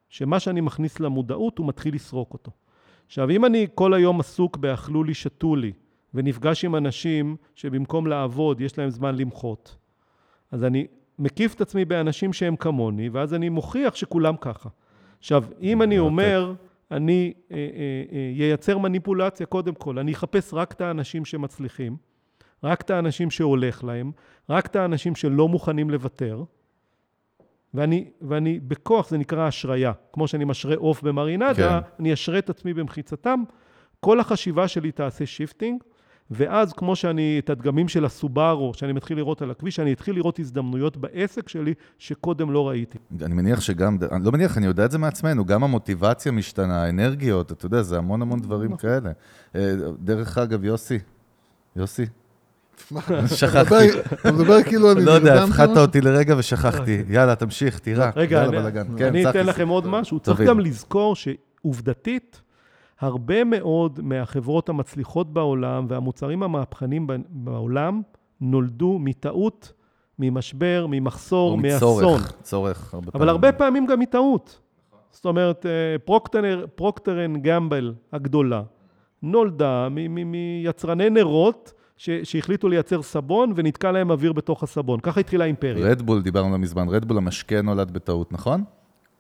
שמה שאני מכניס למודעות, הוא מתחיל לסרוק אותו. עכשיו, אם אני כל היום עסוק באכלו לי, שתו לי, ונפגש עם אנשים שבמקום לעבוד, יש להם זמן למחות, אז אני מקיף את עצמי באנשים שהם כמוני, ואז אני מוכיח שכולם ככה. עכשיו, אם אני אומר, אני אה, אה, אה, מניפולציה קודם כל, אני אחפש רק את האנשים שמצליחים, רק את האנשים שהולך להם, רק את האנשים שלא מוכנים לוותר, ואני, ואני בכוח, זה נקרא אשריה. כמו שאני משרה עוף במרינדה, כן. אני אשרה את עצמי במחיצתם. כל החשיבה שלי תעשה shifting, ואז כמו שאני, את הדגמים של הסובארו, שאני מתחיל לראות על הכביש, אני אתחיל לראות הזדמנויות בעסק שלי שקודם לא ראיתי. אני מניח שגם, אני לא מניח, אני יודע את זה מעצמנו, גם המוטיבציה משתנה, האנרגיות, אתה יודע, זה המון המון דברים נכון. כאלה. אה, דרך אגב, יוסי, יוסי, שכחתי. אתה מדבר כאילו אני... לא יודע, הפחדת אותי לרגע ושכחתי. יאללה, תמשיך, תירה. רגע, אני כן, אתן לכם עוד משהו. צריך גם לזכור שעובדתית, הרבה מאוד מהחברות המצליחות בעולם והמוצרים המהפכניים בעולם נולדו מטעות, ממשבר, ממחסור, מאסון. או מצורך, צורך. הרבה אבל הרבה פעמים גם מטעות. זאת אומרת, אה, פרוקטר אנד גמבל הגדולה נולדה מיצרני נרות שהחליטו לייצר סבון ונתקע להם אוויר בתוך הסבון. ככה התחילה האימפריה. רדבול, דיברנו לא מזמן, רדבול המשקה נולד בטעות, נכון?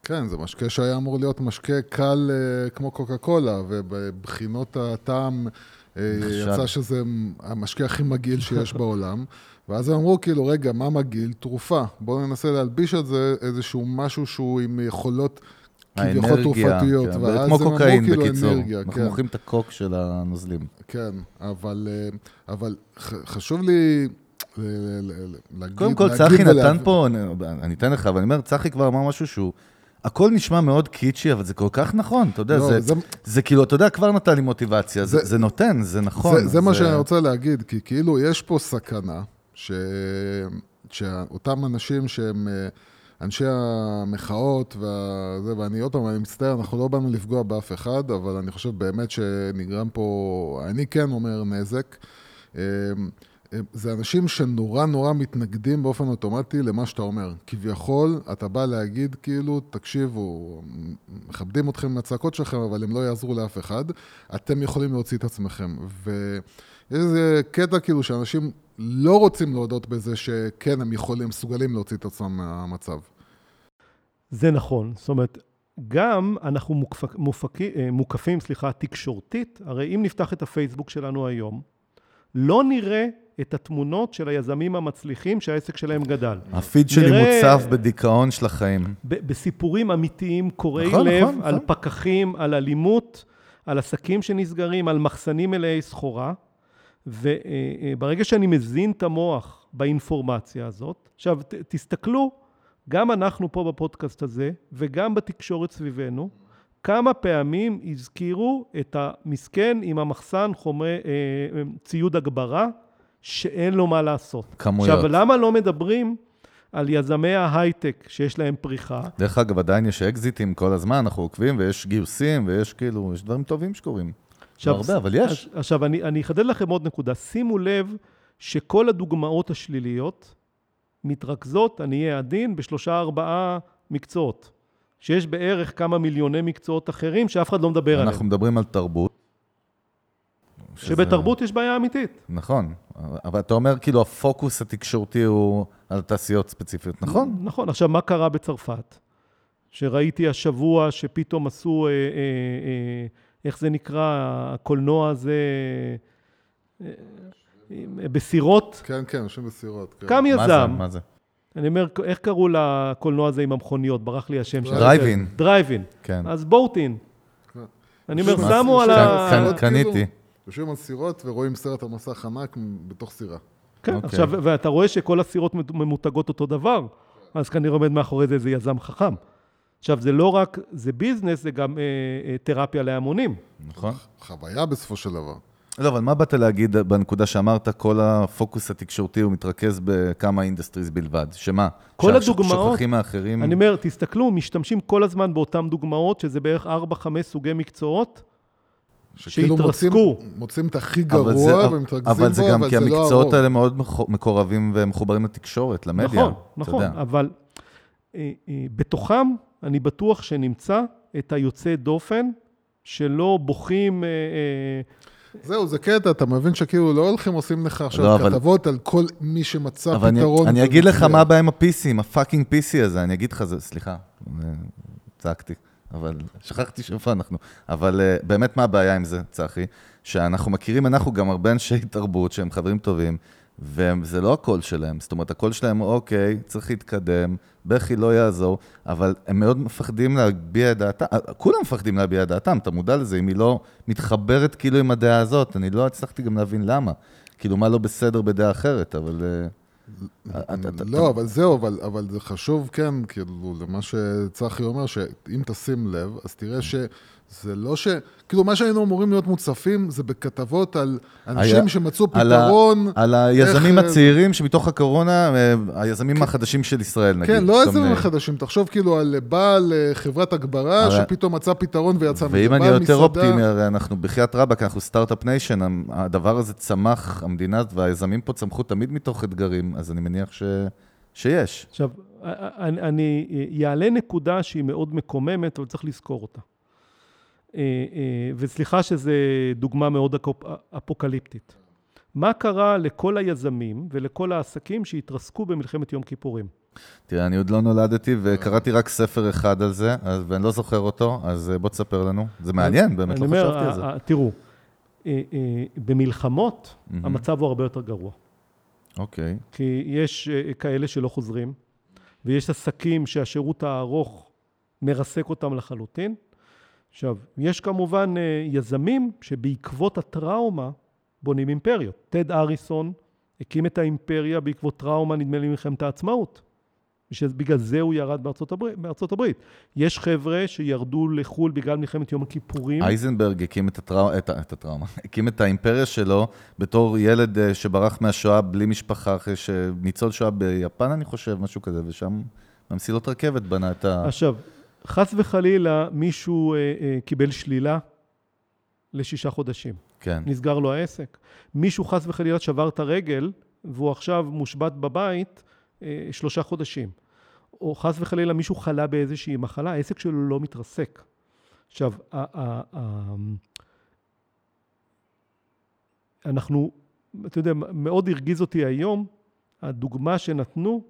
כן, זה משקה שהיה אמור להיות משקה קל uh, כמו קוקה קולה, ובבחינות הטעם uh, יצא שזה המשקה הכי מגעיל שיש בעולם. ואז הם אמרו, כאילו, רגע, מה מגעיל? תרופה. בואו ננסה להלביש את זה איזשהו משהו שהוא עם יכולות כביכול תרופתיות. כן, ואז כמו קוקאין, כאילו, בקיצור. אנרגיה, אנחנו כן. מוכרים את הקוק של הנוזלים. כן, אבל, אה, אבל חשוב לי... להגיד, קודם כל, צחי נתן פה, אני אתן לך, אבל אני אומר, צחי כבר אמר משהו שהוא הכל נשמע מאוד קיצ'י, אבל זה כל כך נכון, אתה יודע, לא, זה, זה... זה כאילו, אתה יודע, כבר נתן לי מוטיבציה, זה, זה, זה נותן, זה נכון. זה, זה, זה מה שאני רוצה להגיד, כי כאילו יש פה סכנה, ש... שאותם אנשים שהם אה, אנשי המחאות, וזה, ואני עוד פעם, אני מצטער, אנחנו לא באנו לפגוע באף אחד, אבל אני חושב באמת שנגרם פה, אני כן אומר נזק. זה אנשים שנורא נורא מתנגדים באופן אוטומטי למה שאתה אומר. כביכול, אתה בא להגיד כאילו, תקשיבו, מכבדים אתכם עם הצעקות שלכם, אבל הם לא יעזרו לאף אחד, אתם יכולים להוציא את עצמכם. ויש איזה קטע כאילו שאנשים לא רוצים להודות בזה שכן, הם יכולים, מסוגלים להוציא את עצמם מהמצב. זה נכון, זאת אומרת, גם אנחנו מוקפ... מופק... אה, מוקפים, סליחה, תקשורתית, הרי אם נפתח את הפייסבוק שלנו היום, לא נראה את התמונות של היזמים המצליחים שהעסק שלהם גדל. הפיד שלי נראה... מוצף בדיכאון של החיים. בסיפורים אמיתיים, קורעי נכון, לב, נכון, על נכון. פקחים, על אלימות, על עסקים שנסגרים, על מחסנים מלאי סחורה. וברגע שאני מזין את המוח באינפורמציה הזאת, עכשיו ת, תסתכלו, גם אנחנו פה בפודקאסט הזה, וגם בתקשורת סביבנו, כמה פעמים הזכירו את המסכן עם המחסן חומרי, אה, אה, ציוד הגברה, שאין לו מה לעשות. כמויות. עכשיו, למה לא מדברים על יזמי ההייטק שיש להם פריחה. דרך אגב, עדיין יש אקזיטים כל הזמן, אנחנו עוקבים, ויש גיוסים, ויש כאילו, יש דברים טובים שקורים. עכשיו, לא הרבה, אבל יש. עכשיו, אני, אני אחדד לכם עוד נקודה. שימו לב שכל הדוגמאות השליליות מתרכזות, אני אהיה עדין, בשלושה ארבעה מקצועות. שיש בערך כמה מיליוני מקצועות אחרים שאף אחד לא מדבר עליהם. אנחנו מדברים על תרבות. שזה- שבתרבות יש בעיה אמיתית. נכון, אבל אתה אומר כאילו הפוקוס התקשורתי הוא על תעשיות ספציפיות, נכון? נכון. עכשיו, מה קרה בצרפת? שראיתי השבוע שפתאום עשו, אה, אה, אה, איך זה נקרא, הקולנוע הזה, אה, אה, בסירות, כן, כן, יושבים בסירות. כן. קם מה זה? יזם. מה זה? אני אומר, איך קראו לקולנוע הזה עם המכוניות? ברח לי השם שלו. drive-in. drive-in. כן. אז boat-in. כן. אני אומר, שמו על ה... קניתי. יושבים על סירות ורואים סרט על מסך ענק בתוך סירה. כן, אוקיי. עכשיו, ואתה רואה שכל הסירות ממותגות אותו דבר, אז כנראה עומד מאחורי זה איזה יזם חכם. עכשיו, זה לא רק, זה business, זה גם אה, אה, תרפיה להמונים. נכון. חוויה בסופו של דבר. לא, אבל מה באת להגיד בנקודה שאמרת, כל הפוקוס התקשורתי הוא מתרכז בכמה industries בלבד? שמה? כל שה- הדוגמאות- שוכחים מאחרים? אני אומר, תסתכלו, משתמשים כל הזמן באותן דוגמאות, שזה בערך 4-5 סוגי מקצועות, שכאילו. מוצאים- מוצאים את הכי אבל זה- גרוע ומתרכזים בו, אבל זה גם כי לא המקצועות הרוב. האלה מאוד מקורבים ומחוברים לתקשורת, למדיה. נכון, נכון, יודע. אבל אה, אה, בתוכם אני בטוח שנמצא את היוצא דופן, שלא בוכים, אה, זהו, זה קטע, אתה מבין שכאילו לא הולכים עושים לך עכשיו לא, אבל- כתבות על כל מי שמצא אבל אני, פתרון. אני אגיד לך. מה הבעיה עם עם הפאקינג PC הזה, אני אגיד לך, זה, סליחה, צעקתי, אבל שכחתי שאיפה אנחנו. אבל אה, באמת מה הבעיה עם זה, צחי? שאנחנו מכירים, אנחנו גם הרבה אנשי תרבות שהם חברים טובים, וזה לא הקול שלהם. זאת אומרת, הקול שלהם, אוקיי, צריך להתקדם, בכי לא יעזור, אבל הם מאוד מפחדים להביע את דעתם, אה, כולם מפחדים להביע את דעתם, אתה מודע לזה, אם היא לא מתחברת כאילו עם הדעה הזאת, אני לא הצלחתי גם להבין למה. כאילו, מה לא בסדר בדעה אחרת, אבל... אה, לא, אבל זהו, אבל, אבל זה חשוב, כן, כאילו, למה שצחי אומר, שאם תשים לב, אז תראה שזה לא ש... כאילו, מה שהיינו אמורים להיות מוצפים, זה בכתבות על אנשים היה- שמצאו על ה- פתרון. על היזמים איך- הצעירים שמתוך הקורונה, אה, היזמים החדשים של ישראל, נגיד. כן, לא כל יזמים מיני- חדשים, תחשוב כאילו על בעל אה, חברת הגברה, הרי- שפתאום מצא פתרון ויצא מזה. ואם אני יותר מסעדה- אופטימי, הרי אנחנו בחייאת רבאק, אנחנו start-up nation, הדבר הזה צמח, המדינה והיזמים פה צמחו תמיד מתוך אתגרים, אז אני מניח ש... שיש. עכשיו, אני, יעלה נקודה שהיא מאוד מקוממת, אבל צריך לזכור אותה. אה, אה, וסליחה שזו דוגמה מאוד אפוקליפטית. מה קרה לכל היזמים ולכל העסקים שהתרסקו במלחמת יום כיפורים? תראה, אני עוד לא נולדתי וקראתי רק ספר אחד על זה, אז- ואני לא זוכר אותו, אז אה, בוא תספר לנו. זה מעניין, באמת, לא אומר, חשבתי על זה. תראו, במלחמות מהמם. המצב הוא הרבה יותר גרוע. אוקיי. כי יש כאלה שלא חוזרים, ויש עסקים שהשירות הארוך מרסק אותם לחלוטין. עכשיו, יש כמובן אה, יזמים שבעקבות הטראומה בונים אימפריות. טד אריסון הקים את האימפריה בעקבות טראומה, נדמה לי, מלחמת העצמאות. שבגלל זה הוא ירד בארצות הברית, בארצות הברית. יש חבר'ה שירדו לחו"ל בגלל מלחמת יום הכיפורים. אייזנברג הקים את, הטרא... את, את הטראומה, הקים את האימפריה שלו בתור ילד אה, שברח מהשואה בלי משפחה, אחרי שניצול שואה ביפן, אני חושב, משהו כזה, ושם במסילות רכבת בנה את ה... עכשיו, חס וחלילה מישהו אה, אה, קיבל שלילה לשישה חודשים. כן. נסגר לו העסק. מישהו חס וחלילה שבר את הרגל, והוא עכשיו מושבת בבית אה, שלושה חודשים. או חס וחלילה מישהו חלה באיזושהי מחלה, העסק שלו לא מתרסק. עכשיו, ה- אנחנו, אתה יודע, מאוד הרגיז אותי היום, הדוגמה שנתנו,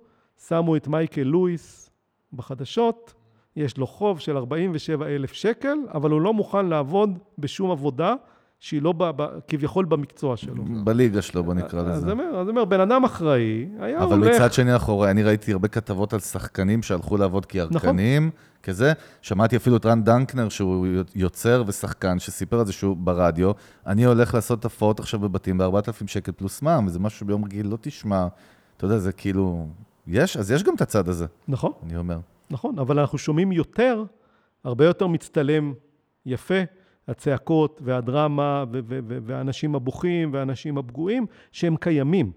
שמו את מייקל לואיס בחדשות, יש לו חוב של 47 אלף שקל, אבל הוא לא מוכן לעבוד בשום עבודה שהיא לא ב, ב, כביכול במקצוע שלו. בליגה שלו, בוא נקרא לזה. אומר, אז אני אומר, בן אדם אחראי, היה אבל הולך... מצד שני אחורה, אני ראיתי הרבה כתבות על שחקנים שהלכו לעבוד כירקנים, כזה. שמעתי אפילו את רן דנקנר, שהוא יוצר ושחקן, שסיפר על זה שהוא ברדיו. אני הולך לעשות הופעות עכשיו בבתים ב-4,000 שקל פלוס מע"מ, וזה משהו שביום רגיל לא תשמע. אתה יודע, זה כאילו... יש, אז יש גם את הצד הזה, נכון, אני אומר. נכון, אבל אנחנו שומעים יותר, הרבה יותר מצטלם יפה, הצעקות והדרמה ו- ו- ו- והאנשים הבוכים והאנשים הפגועים, שהם קיימים.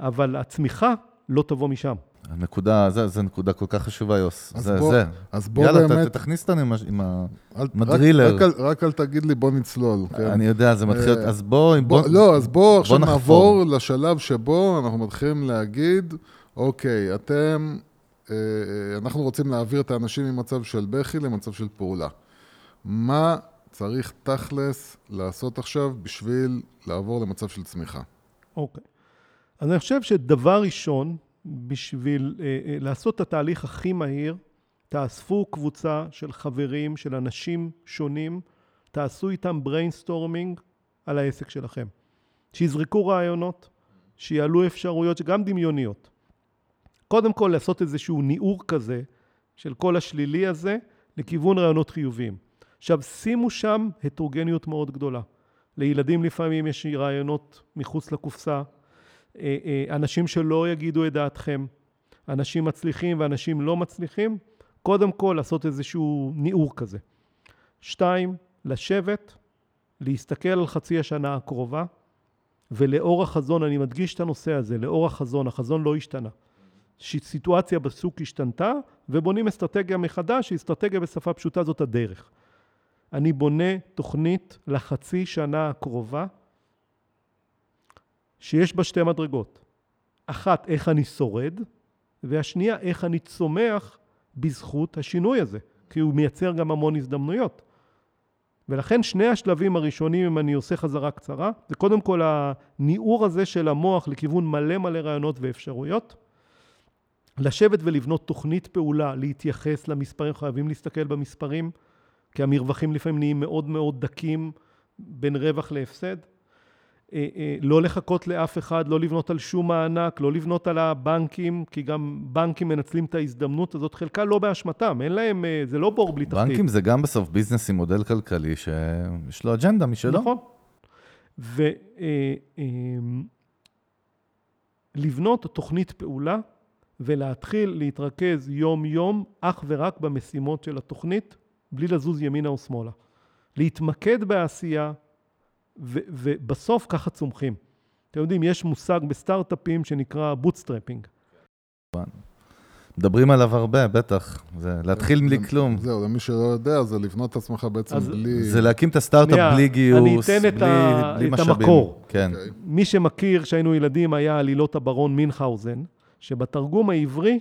אבל הצמיחה לא תבוא משם. הנקודה, זה, זה נקודה כל כך חשובה, יוס. אז זה, בוא- זה. אז בוא יאללה, באמת... ת, תכניס אותנו עם, עם ה... אל- עם רק- הדרילר. רק אל- רק אל תגיד לי בוא נצלול. כן? אני יודע, זה מתחיל... אה, אז בוא... בוא, לא, אז בואו עכשיו. נעבור לשלב שבו אנחנו מתחילים להגיד, אוקיי, אתם, אנחנו רוצים להעביר את האנשים ממצב של בכי למצב של פעולה. מה צריך תכלס לעשות עכשיו בשביל לעבור למצב של צמיחה? אוקיי. אז אני חושב שדבר ראשון, בשביל אה, לעשות את התהליך הכי מהיר, תאספו קבוצה של חברים, של אנשים שונים, תעשו איתם brainstorming על העסק שלכם. שיזרקו רעיונות, שיעלו אפשרויות, שגם דמיוניות. קודם כל, לעשות איזשהו ניעור כזה של כל השלילי הזה לכיוון רעיונות חיוביים. עכשיו, שימו שם הטרוגניות מאוד גדולה. לילדים לפעמים יש רעיונות מחוץ לקופסה, אה, אה, אנשים שלא יגידו את דעתכם, אנשים מצליחים ואנשים לא מצליחים, קודם כל לעשות איזשהו ניעור כזה. שתיים, לשבת, להסתכל על חצי השנה הקרובה, ולאור החזון, אני מדגיש את הנושא הזה, לאור החזון, החזון לא השתנה. סיטואציה בשוק השתנתה, ובונים אסטרטגיה מחדש, אסטרטגיה בשפה פשוטה זאת הדרך. אני בונה תוכנית לחצי שנה הקרובה, שיש בה שתי מדרגות. אחת, איך אני שורד, והשנייה, איך אני צומח בזכות השינוי הזה, כי הוא מייצר גם המון הזדמנויות. ולכן שני השלבים הראשונים, אם אני עושה חזרה קצרה, זה קודם כל הניעור הזה של המוח לכיוון מלא מלא רעיונות ואפשרויות. לשבת ולבנות תוכנית פעולה, להתייחס למספרים, חייבים להסתכל במספרים, כי המרווחים לפעמים נהיים מאוד מאוד דקים בין רווח להפסד. אה, אה, לא לחכות לאף אחד, לא לבנות על שום מענק, לא לבנות על הבנקים, כי גם בנקים מנצלים את ההזדמנות הזאת, חלקה לא באשמתם, אין להם, אה, זה לא בור בלי תחתית. בנקים זה גם בסוף business עם מודל כלכלי שיש לו אג'נדה משלו. נכון. ולבנות תוכנית פעולה ולהתחיל להתרכז יום-יום אך ורק במשימות של התוכנית, בלי לזוז ימינה או שמאלה. להתמקד בעשייה, ו- ובסוף ככה צומחים. אתם יודעים, יש מושג בסטארט-אפים שנקרא bootstrapping. מדברים עליו הרבה, בטח. זה להתחיל בלי כלום. זהו, למי שלא יודע, זה לבנות את עצמך בעצם אז- בלי... זה להקים את הסטארט-אפ שנייה, בלי גיוס, אני אתן את בלי ה- בלי את משאבים. המקור. כן. אוקיי. מי שמכיר, כשהיינו ילדים, היה עלילות הברון מינכהאוזן, שבתרגום העברי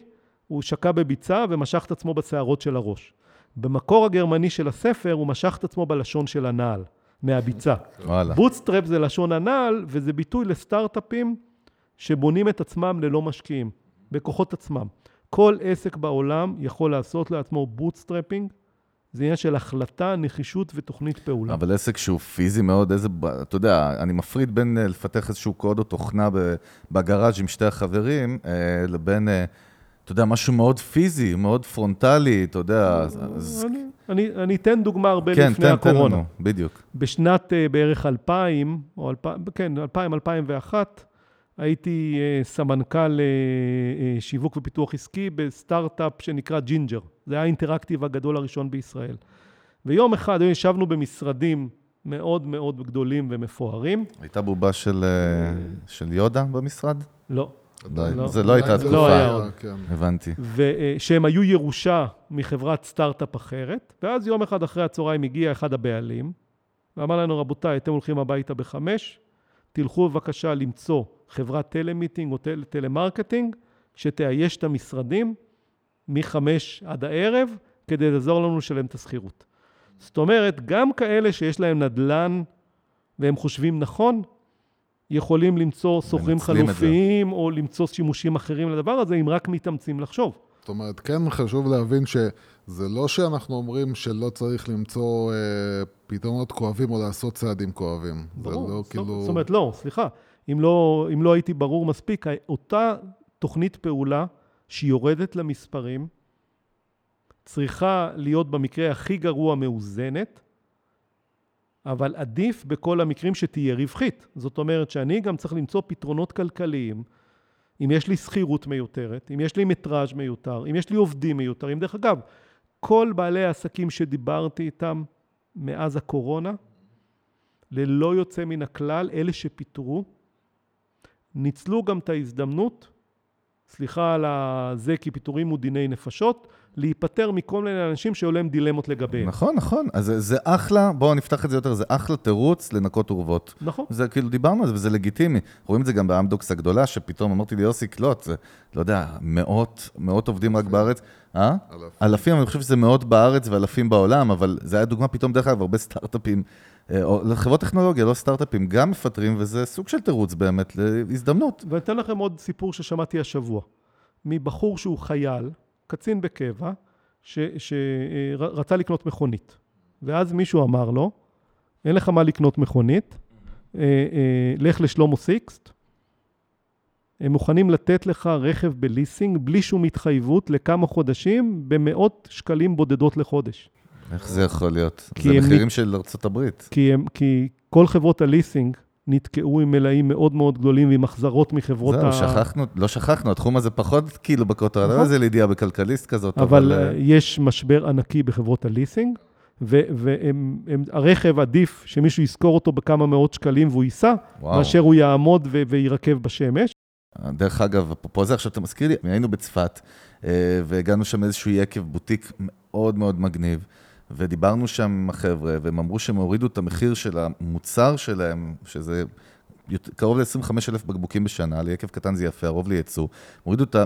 הוא שקע בביצה ומשך את עצמו בשערות של הראש. במקור הגרמני של הספר הוא משך את עצמו בלשון של הנעל, מהביצה. וואלה. bootstrap זה לשון הנעל, וזה ביטוי לסטארט-אפים שבונים את עצמם ללא משקיעים, בכוחות עצמם. כל עסק בעולם יכול לעשות לעצמו bootstrapping, זה עניין של החלטה, נחישות ותוכנית פעולה. אבל עסק שהוא פיזי מאוד, איזה, אתה יודע, אני מפריד בין אה, לפתח איזשהו קוד או תוכנה בגראז' עם שתי החברים, אה, לבין, אה, אתה יודע, משהו מאוד פיזי, מאוד פרונטלי, אתה יודע, אז-. אני, אני, אני אתן דוגמה הרבה כן, לפני תן, תן הקורונה. לנו, בדיוק. בשנת בערך 2000, או 2000, כן, 2000, 2001, הייתי אה, סמנכ"ל אה, אה, שיווק ופיתוח עסקי בסטארט-אפ שנקרא ג'ינג'ר. זה היה האינטראקטיב הגדול הראשון בישראל. ויום אחד ישבנו במשרדים מאוד מאוד גדולים ומפוארים. הייתה בובה של, אה, של יודה במשרד? לא. לא, לא. זה לא הייתה זה התקופה. היה עוד. כן. הבנתי. ושהם היו ירושה מחברת סטארט-אפ אחרת, ואז יום אחד אחרי הצהריים הגיע אחד הבעלים, ואמר לנו, רבותיי, אתם הולכים הביתה בחמש, תלכו בבקשה למצוא חברת telemeeting או tele, telemarketing, שתאייש את המשרדים מחמש עד הערב, כדי לעזור לנו לשלם את השכירות. זאת אומרת, גם כאלה שיש להם נדל"ן והם חושבים נכון, יכולים למצוא שוכרים זה. חלופיים או למצוא שימושים אחרים לדבר הזה, אם רק מתאמצים לחשוב. זאת אומרת, כן חשוב להבין שזה לא שאנחנו אומרים שלא צריך למצוא אה, פתרונות כואבים או לעשות צעדים כואבים. זה ברור. לא זאת- כאילו... זאת אומרת, לא, סליחה. אם לא, אם לא הייתי ברור מספיק, אותה תוכנית פעולה שיורדת למספרים, צריכה להיות במקרה הכי גרוע מאוזנת, אבל עדיף בכל המקרים שתהיה רווחית. זאת אומרת שאני גם צריך למצוא פתרונות כלכליים. אם יש לי שכירות מיותרת, אם יש לי מטראז' מיותר, אם יש לי עובדים מיותרים. דרך אגב, כל בעלי העסקים שדיברתי איתם מאז הקורונה, ללא יוצא מן הכלל, אלה שפיטרו, ניצלו גם את ההזדמנות סליחה על הזה, כי פיטורים הוא דיני נפשות, להיפטר מכל מיני אנשים שהיו להם דילמות לגביהם. נכון, נכון. אז זה, זה אחלה, בואו נפתח את זה יותר, זה אחלה תירוץ לנקות אורוות. נכון. זה כאילו, דיברנו על זה, וזה לגיטימי. רואים את זה גם באמדוקס הגדולה, שפתאום אמרתי לי, יוסי קלוט, זה, לא יודע, מאות, מאות עובדים רק בארץ. אה? אלפים. אלפים, אני חושב שזה מאות בארץ ואלפים בעולם, אבל זה היה דוגמה פתאום, דרך אגב, הרבה סטארט-אפים, חברות טכנולוגיה, לא סטארט-אפים, גם מפטרים, וזה סוג של תירוץ באמת להזדמנות. ואני אתן לכם עוד סיפור ששמעתי השבוע, מבחור שהוא חייל, קצין בקבע, שרצה לקנות מכונית. ואז מישהו אמר לו, אין לך מה לקנות מכונית, אה, אה, לך לשלומו סיקסט, הם מוכנים לתת לך רכב בליסינג בלי שום התחייבות לכמה חודשים במאות שקלים בודדות לחודש. איך זה יכול להיות? זה מחירים מת- של ארה"ב. כי, הם, כי כל חברות הליסינג נתקעו עם מלאים מאוד מאוד גדולים ועם החזרות מחברות זהו, ה... שכחנו, לא שכחנו, התחום הזה פחות כאילו בכותרת, נכון. לא איזה לידיעה בכלכליסט כזאת, אבל אבל... אה, אה, יש משבר ענקי בחברות הליסינג, והרכב עדיף שמישהו יזכור אותו בכמה מאות שקלים והוא ייסע. מאשר הוא יעמוד ו- ויירקב בשמש. דרך אגב, אפרופו זה, עכשיו אתה מזכיר לי, היינו בצפת, אה, והגענו שם איזשהו יקב בוטיק מאוד מאוד מגניב, ודיברנו שם עם החבר'ה, והם אמרו שהם הורידו את המחיר של המוצר שלהם, שזה קרוב ל-25 אלף בקבוקים בשנה, ליקב קטן זה יפה, הרוב לייצוא, הורידו את ה-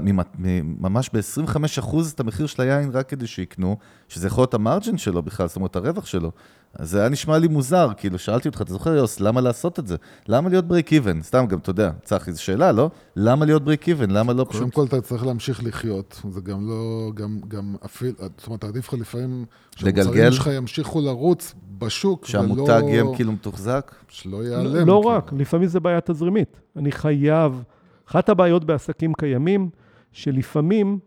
ממש ב-25% את המחיר של היין רק כדי שיקנו, שזה יכול להיות המרג'ן שלו בכלל, זאת אומרת, הרווח שלו. אז זה היה נשמע לי מוזר, כאילו, שאלתי אותך, אתה זוכר, יוס, למה לעשות את זה? למה להיות break even? סתם, גם, אתה יודע, צחי, זו שאלה, לא? למה להיות break even? למה לא קודם פשוט... כל אתה צריך להמשיך לחיות, זה גם לא, גם, גם אפילו, זאת אומרת, עדיף לך לפעמים לגלגל? שהמוצרים שלך ימשיכו לרוץ בשוק, שהמותג ולא, יהיה כאילו מתוחזק? שלא לא, ייעלם. לא כאילו. רק, לפעמים זה בעיה תזרימית. אני חייב... אחת הבעיות בעסקים קיימים, שלפעמים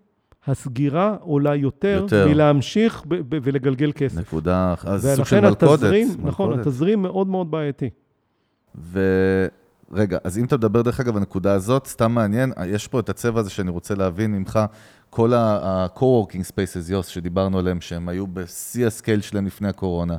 הסגירה עולה יותר, יותר. מלהמשיך ב- ב- ולגלגל כסף. נקודה, אז סוג של מלכודת. התזרים, נכון, מלכודת. התזרים מאוד מאוד בעייתי. ורגע, אז אם אתה מדבר, דרך אגב, הנקודה הזאת, סתם מעניין, יש פה את הצבע הזה שאני רוצה להבין ממך, כל ה-co-working spaces, יוס, שדיברנו עליהם, שהם היו בשיא הסקייל שלהם לפני הקורונה.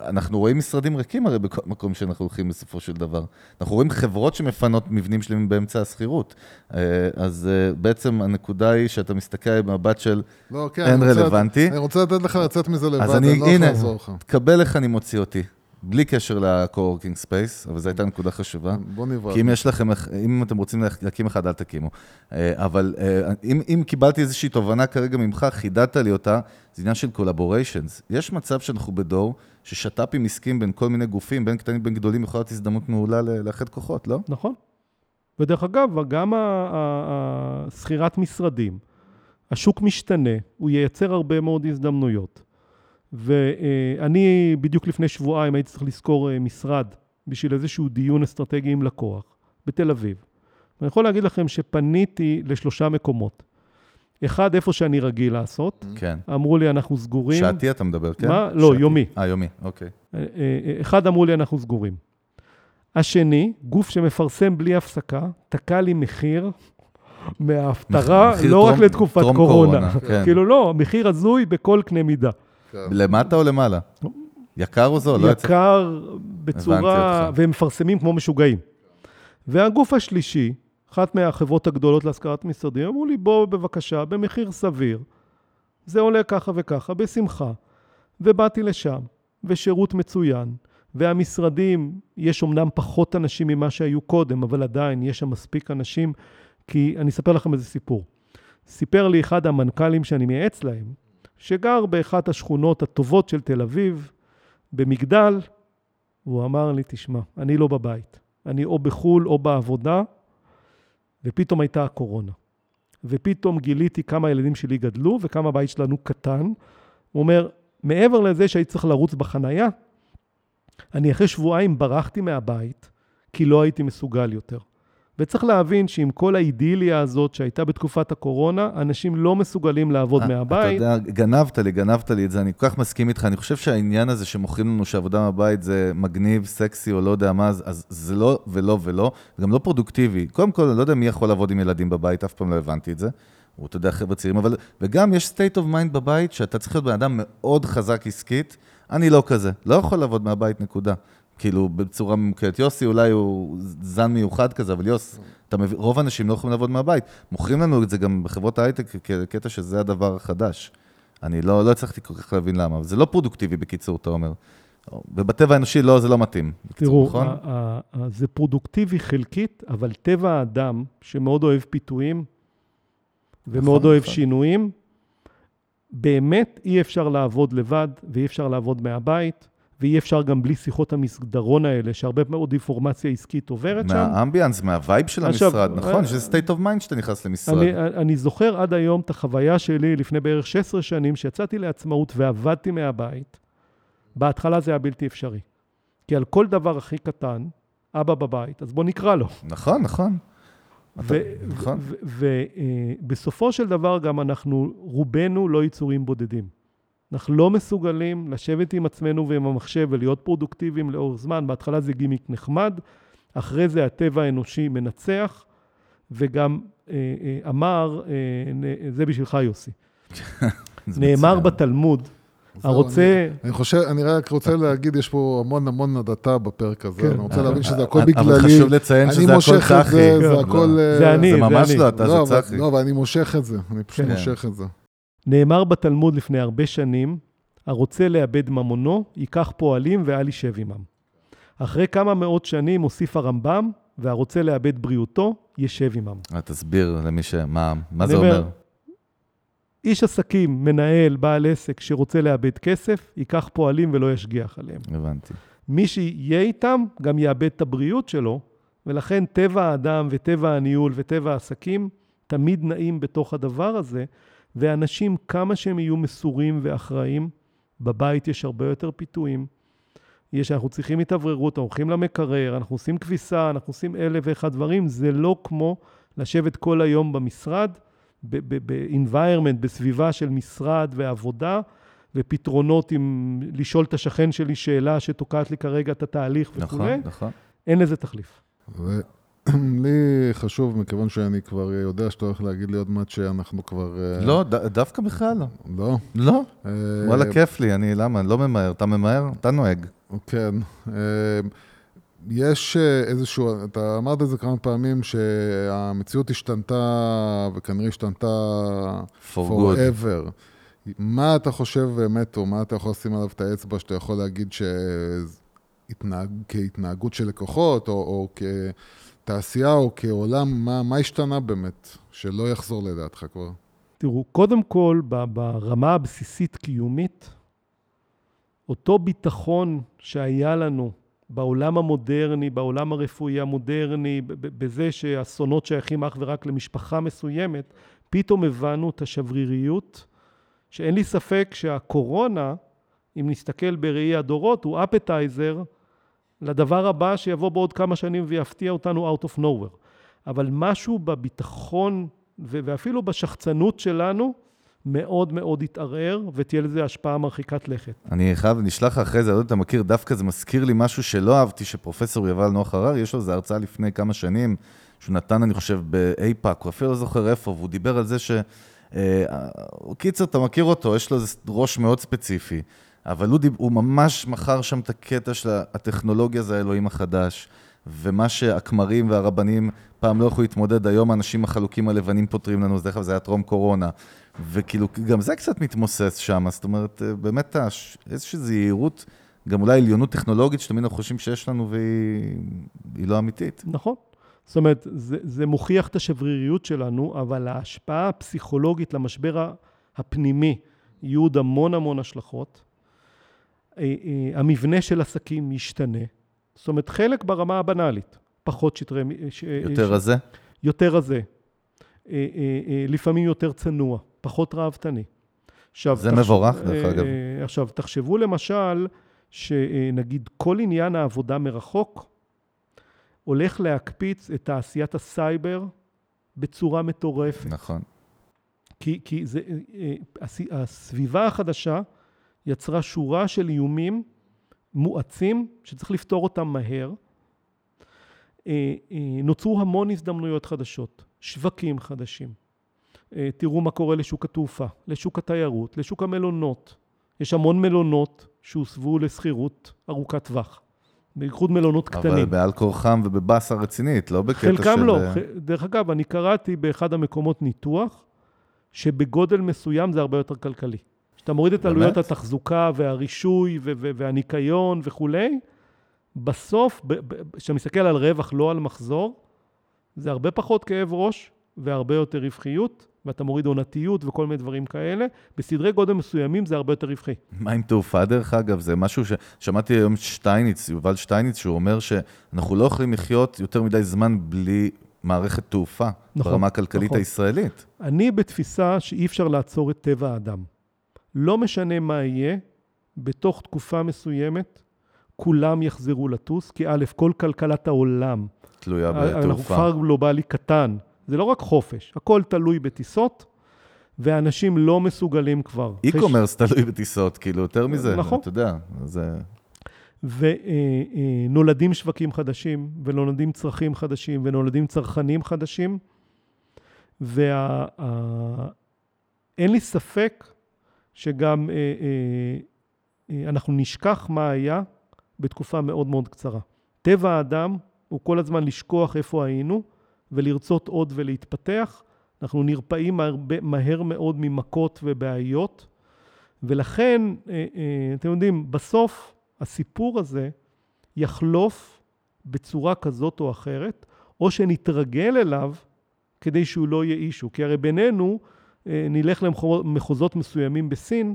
אנחנו רואים משרדים ריקים הרי בכל מקום שאנחנו הולכים בסופו של דבר. אנחנו רואים חברות שמפנות מבנים שלמים באמצע השכירות. אה, אז אה, בעצם הנקודה היא שאתה מסתכל במבט של לא, כן, אין אני רוצה- רלוונטי. אני רוצה לתת לך לצאת מזה לבד, אז אני, אני לא יכול הנה, לעזור לך. תקבל איך אני מוציא אותי. בלי קשר ל-co-working space, אבל זו הייתה נקודה חשובה. בוא נברח. כי אם יש לכם, אם אתם רוצים להקים אחד, אל תקימו. אה, אבל אה, אם, אם קיבלתי איזושהי תובנה כרגע ממך, חידדת לי אותה, זה עניין של collaborations. יש מצב שאנחנו בדור ששת"פים עסקיים בין כל מיני גופים, בין קטנים בין גדולים, יכולה להיות הזדמנות מעולה לאחד כוחות, לא? נכון. ודרך אגב, גם שכירת משרדים, השוק משתנה, הוא ייצר הרבה מאוד הזדמנויות. ואני בדיוק לפני שבועיים הייתי צריך לשכור אה, משרד בשביל איזשהו דיון אסטרטגי עם לקוח בתל אביב. ואני יכול להגיד לכם שפניתי לשלושה מקומות. אחד, איפה שאני רגיל לעשות, כן. אמרו לי, אנחנו סגורים. שעתי אתה מדבר, כן? מה? לא, שעתי. יומי. אה, יומי, אוקיי. אה, אה, אחד אמרו לי, אנחנו סגורים. השני, גוף שמפרסם בלי הפסקה, תקע לי מחיר מההפטרה, לא רק טרום- לתקופת טרום קורונה. כן. כאילו, לא, מחיר הזוי בכל קנה מידה. למטה או למעלה? יקר או זול? לא יקר בצורה... והם מפרסמים כמו משוגעים. והגוף השלישי, אחת מהחברות הגדולות להשכרת משרדים, אמרו לי, בוא בבקשה, במחיר סביר. זה עולה ככה וככה, בשמחה. ובאתי לשם, ושירות מצוין. והמשרדים, יש אומנם פחות אנשים ממה שהיו קודם, אבל עדיין יש שם מספיק אנשים, כי אני אספר לכם איזה סיפור. סיפר לי אחד המנכ"לים שאני מייעץ להם, שגר באחת השכונות הטובות של תל אביב, במגדל, והוא אמר לי, תשמע, אני לא בבית. אני או בחו"ל או בעבודה, ופתאום הייתה הקורונה. ופתאום גיליתי כמה הילדים שלי גדלו וכמה הבית שלנו קטן. הוא אומר, מעבר לזה שהייתי צריך לרוץ בחנייה, אני אחרי שבועיים ברחתי מהבית, כי לא הייתי מסוגל יותר. וצריך להבין שעם כל האידיליה הזאת שהייתה בתקופת הקורונה, אנשים לא מסוגלים לעבוד אה, מהבית. אתה יודע, גנבת לי, גנבת לי את זה, אני כל כך מסכים איתך. אני חושב שהעניין הזה שמוכרים לנו שעבודה מהבית זה מגניב, סקסי או לא יודע מה, אז- אז זה לא ולא ולא, גם לא פרודוקטיבי. קודם כל, אני לא יודע מי יכול לעבוד עם ילדים בבית, אף פעם לא הבנתי את זה. הוא, אתה יודע, חבר'ה צעירים, אבל... וגם יש state of mind בבית, שאתה צריך להיות בן אדם מאוד חזק עסקית. אני לא כזה, לא יכול לעבוד מהבית, נקודה. כאילו, בצורה ממוקדת. יוסי אולי הוא זן מיוחד כזה, אבל יוס, אתה מבין, רוב האנשים לא יכולים לעבוד מהבית. מוכרים לנו את זה גם בחברות ההייטק כקטע שזה הדבר החדש. אני לא, לא הצלחתי כל כך להבין למה, אבל זה לא פרודוקטיבי בקיצור, אתה אומר. ובטבע האנושי לא, זה לא מתאים. בקיצור, תראו, נכון? זה פרודוקטיבי חלקית, אבל טבע האדם, שמאוד אוהב פיתויים, ומאוד נכון, אוהב נכון. שינויים, באמת אי אפשר לעבוד לבד, ואי אפשר לעבוד מהבית, ואי אפשר גם בלי שיחות המסדרון האלה, שהרבה מאוד אינפורמציה עסקית עוברת שם. מהאמביאנס, מהווייב של עכשיו, המשרד, נכון? אה, שזה state of mind שאתה נכנס למשרד. אני, אני זוכר עד היום את החוויה שלי לפני בערך 16 שנים, שיצאתי לעצמאות ועבדתי מהבית. בהתחלה זה היה בלתי אפשרי. כי על כל דבר הכי קטן, אבא בבית, אז בוא נקרא לו. נכון, נכון. אתה- נכון. ובסופו של דבר גם אנחנו, רובנו לא יצורים בודדים. אנחנו לא מסוגלים לשבת עם עצמנו ועם המחשב ולהיות פרודוקטיביים לאורך זמן. בהתחלה זה גימיק נחמד, אחרי זה הטבע האנושי מנצח, וגם אה, אה, אמר, אה, נ- זה בשבילך יוסי, נאמר. בתלמוד, הרוצה... אני חושב, אני רק רוצה להגיד, יש פה המון המון הדתה בפרק הזה, כן. אני רוצה להבין שזה הכל אבל בגללי. חשוב לציין שזה אני הכל מושך את צחי. זה, לא, זה הכל... אה, זה אני, זה זה ממש אני. לא אתה, לא, זה אבל- צחי. לא, אבל אני מושך את זה, אני פשוט כן. מושך את זה. נאמר בתלמוד לפני הרבה שנים, הרוצה לאבד ממונו, ייקח פועלים ואל יישב עמם. אחרי כמה מאות שנים הוסיף הרמב"ם, והרוצה לאבד בריאותו, ישב עמם. אה, תסביר למי ש... מה מה זה אומר? איש עסקים, מנהל, בעל עסק שרוצה לאבד כסף, ייקח פועלים ולא ישגיח עליהם. הבנתי. מי שיהיה איתם, גם יאבד את הבריאות שלו, ולכן טבע האדם וטבע הניהול וטבע העסקים תמיד נעים בתוך הדבר הזה, ואנשים, כמה שהם יהיו מסורים ואחראים, בבית יש הרבה יותר פיתויים. יש, אנחנו צריכים התאווררות, אנחנו הולכים למקרר, אנחנו עושים כביסה, אנחנו עושים אלף ואחד דברים, זה לא כמו לשבת כל היום במשרד, ב-environment, בסביבה של משרד ועבודה, ופתרונות עם לשאול את השכן שלי שאלה שתוקעת לי כרגע את התהליך נכון, וכולי, נכון. אין לזה תחליף. לי חשוב, מכיוון שאני כבר יודע שאתה הולך להגיד לי עוד מעט שאנחנו כבר... אה, לא, דווקא בכלל לא. לא. לא, אה, וואלה, כיף לי, אני, למה? אני לא ממהר. אתה ממהר? אתה נוהג. כן. אה, יש אה, איזשהו, אתה אמרת את זה כמה פעמים, שהמציאות השתנתה, וכנראה השתנתה For good. forever. מה אתה חושב באמת, או מה אתה יכול לשים עליו את האצבע, שאתה יכול להגיד שהתנהג, כהתנהגות של לקוחות, או, או כתעשייה, או כעולם, מה, מה השתנה באמת, שלא יחזור לדעתך כבר? תראו, קודם כל, ברמה הבסיסית-קיומית, אותו ביטחון שהיה לנו בעולם המודרני, בעולם הרפואי המודרני, בזה שאסונות שייכים אך ורק למשפחה מסוימת, פתאום הבנו את השבריריות, שאין לי ספק שהקורונה, אם נסתכל בראי הדורות, הוא אפטייזר לדבר הבא שיבוא בעוד כמה שנים ויפתיע אותנו out of nowhere. אבל משהו בביטחון ואפילו בשחצנות שלנו מאוד מאוד התערער, ותהיה לזה השפעה מרחיקת לכת. אני חייב, נשלח אחרי זה, אני לא יודע אם אתה מכיר, דווקא זה מזכיר לי משהו שלא אהבתי, שפרופסור יובל נוח הררי, יש לו איזו הרצאה לפני כמה שנים, שהוא נתן, אני חושב, באייפאק, הוא אפילו לא זוכר איפה, והוא דיבר על זה ש... אה, קיצר, אתה מכיר אותו, יש לו איזה ראש מאוד ספציפי, אבל הוא, דיב, הוא ממש מכר שם את הקטע של הטכנולוגיה זה האלוהים החדש, ומה שהכמרים והרבנים פעם לא יכלו להתמודד, היום האנשים החלוקים הלבנים פותרים לנו, זה היה טרום קורונה. וכאילו, גם זה קצת מתמוסס שם, זאת אומרת, אה, באמת איזושהי זהירות, גם אולי עליונות טכנולוגית שתמיד אנחנו חושבים שיש לנו והיא היא לא אמיתית. נכון. זאת אומרת, זה, זה מוכיח את השבריריות שלנו, אבל ההשפעה הפסיכולוגית למשבר הפנימי, יהיו עוד המון המון השלכות. אה, אה, המבנה של עסקים ישתנה. זאת אומרת, חלק ברמה הבנאלית, פחות שטרי... מ- ש- יותר ש- רזה? יותר רזה. אה, אה, אה, לפעמים יותר צנוע, פחות ראוותני. עכשיו, זה מבורך, דרך אה, אגב. אה, עכשיו, תחשבו למשל, שנגיד כל עניין העבודה מרחוק הולך להקפיץ את תעשיית הסייבר בצורה מטורפת. נכון. כי, כי זה, אה, אה, הס- הסביבה החדשה יצרה שורה של איומים מואצים שצריך לפתור אותם מהר. אה, אה, נוצרו המון הזדמנויות חדשות, שווקים חדשים. אה, תראו מה קורה לשוק התעופה, לשוק התיירות, לשוק המלונות. יש המון מלונות שהוסבו לשכירות ארוכת טווח. בייחוד מלונות קטנים. אבל בעל כורחם ובבאסה רצינית, לא בקטע של... חלקם לא. דרך אגב, אני קראתי באחד המקומות ניתוח, שבגודל מסוים זה הרבה יותר כלכלי. כשאתה מוריד את באמת? עלויות התחזוקה והרישוי ו- ו- והניקיון וכולי, בסוף, כשאתה מסתכל על רווח, לא על מחזור, זה הרבה פחות כאב ראש והרבה יותר רווחיות, ואתה מוריד עונתיות וכל מיני דברים כאלה. בסדרי גודל מסוימים זה הרבה יותר רווחי. מה עם תעופה, דרך אגב? זה משהו ששמעתי היום שטייניץ, יובל שטייניץ, שהוא אומר שאנחנו לא יכולים לחיות יותר מדי זמן בלי מערכת תעופה, נכון, ברמה הכלכלית נכון. הישראלית. אני בתפיסה שאי אפשר לעצור את טבע האדם. לא משנה מה יהיה, בתוך תקופה מסוימת, כולם יחזרו לטוס, כי א', כל כלכלת העולם, תלויה אנחנו בתעופה. כפר גלובלי קטן, זה לא רק חופש, הכל תלוי בטיסות, ואנשים לא מסוגלים כבר. אי-קומרס תלוי בטיסות, כאילו, יותר מזה, נכון. אתה יודע, זה... ונולדים שווקים חדשים, ונולדים צרכים חדשים, ונולדים צרכנים חדשים, ואין לי ספק שגם אה, אה, אה, אנחנו נשכח מה היה בתקופה מאוד מאוד קצרה. טבע האדם הוא כל הזמן לשכוח איפה היינו, ולרצות עוד ולהתפתח. אנחנו נרפאים מהר מאוד ממכות ובעיות, ולכן, אתם יודעים, בסוף הסיפור הזה יחלוף בצורה כזאת או אחרת, או שנתרגל אליו כדי שהוא לא יהיה אישו. כי הרי בינינו, נלך למחוזות מסוימים בסין,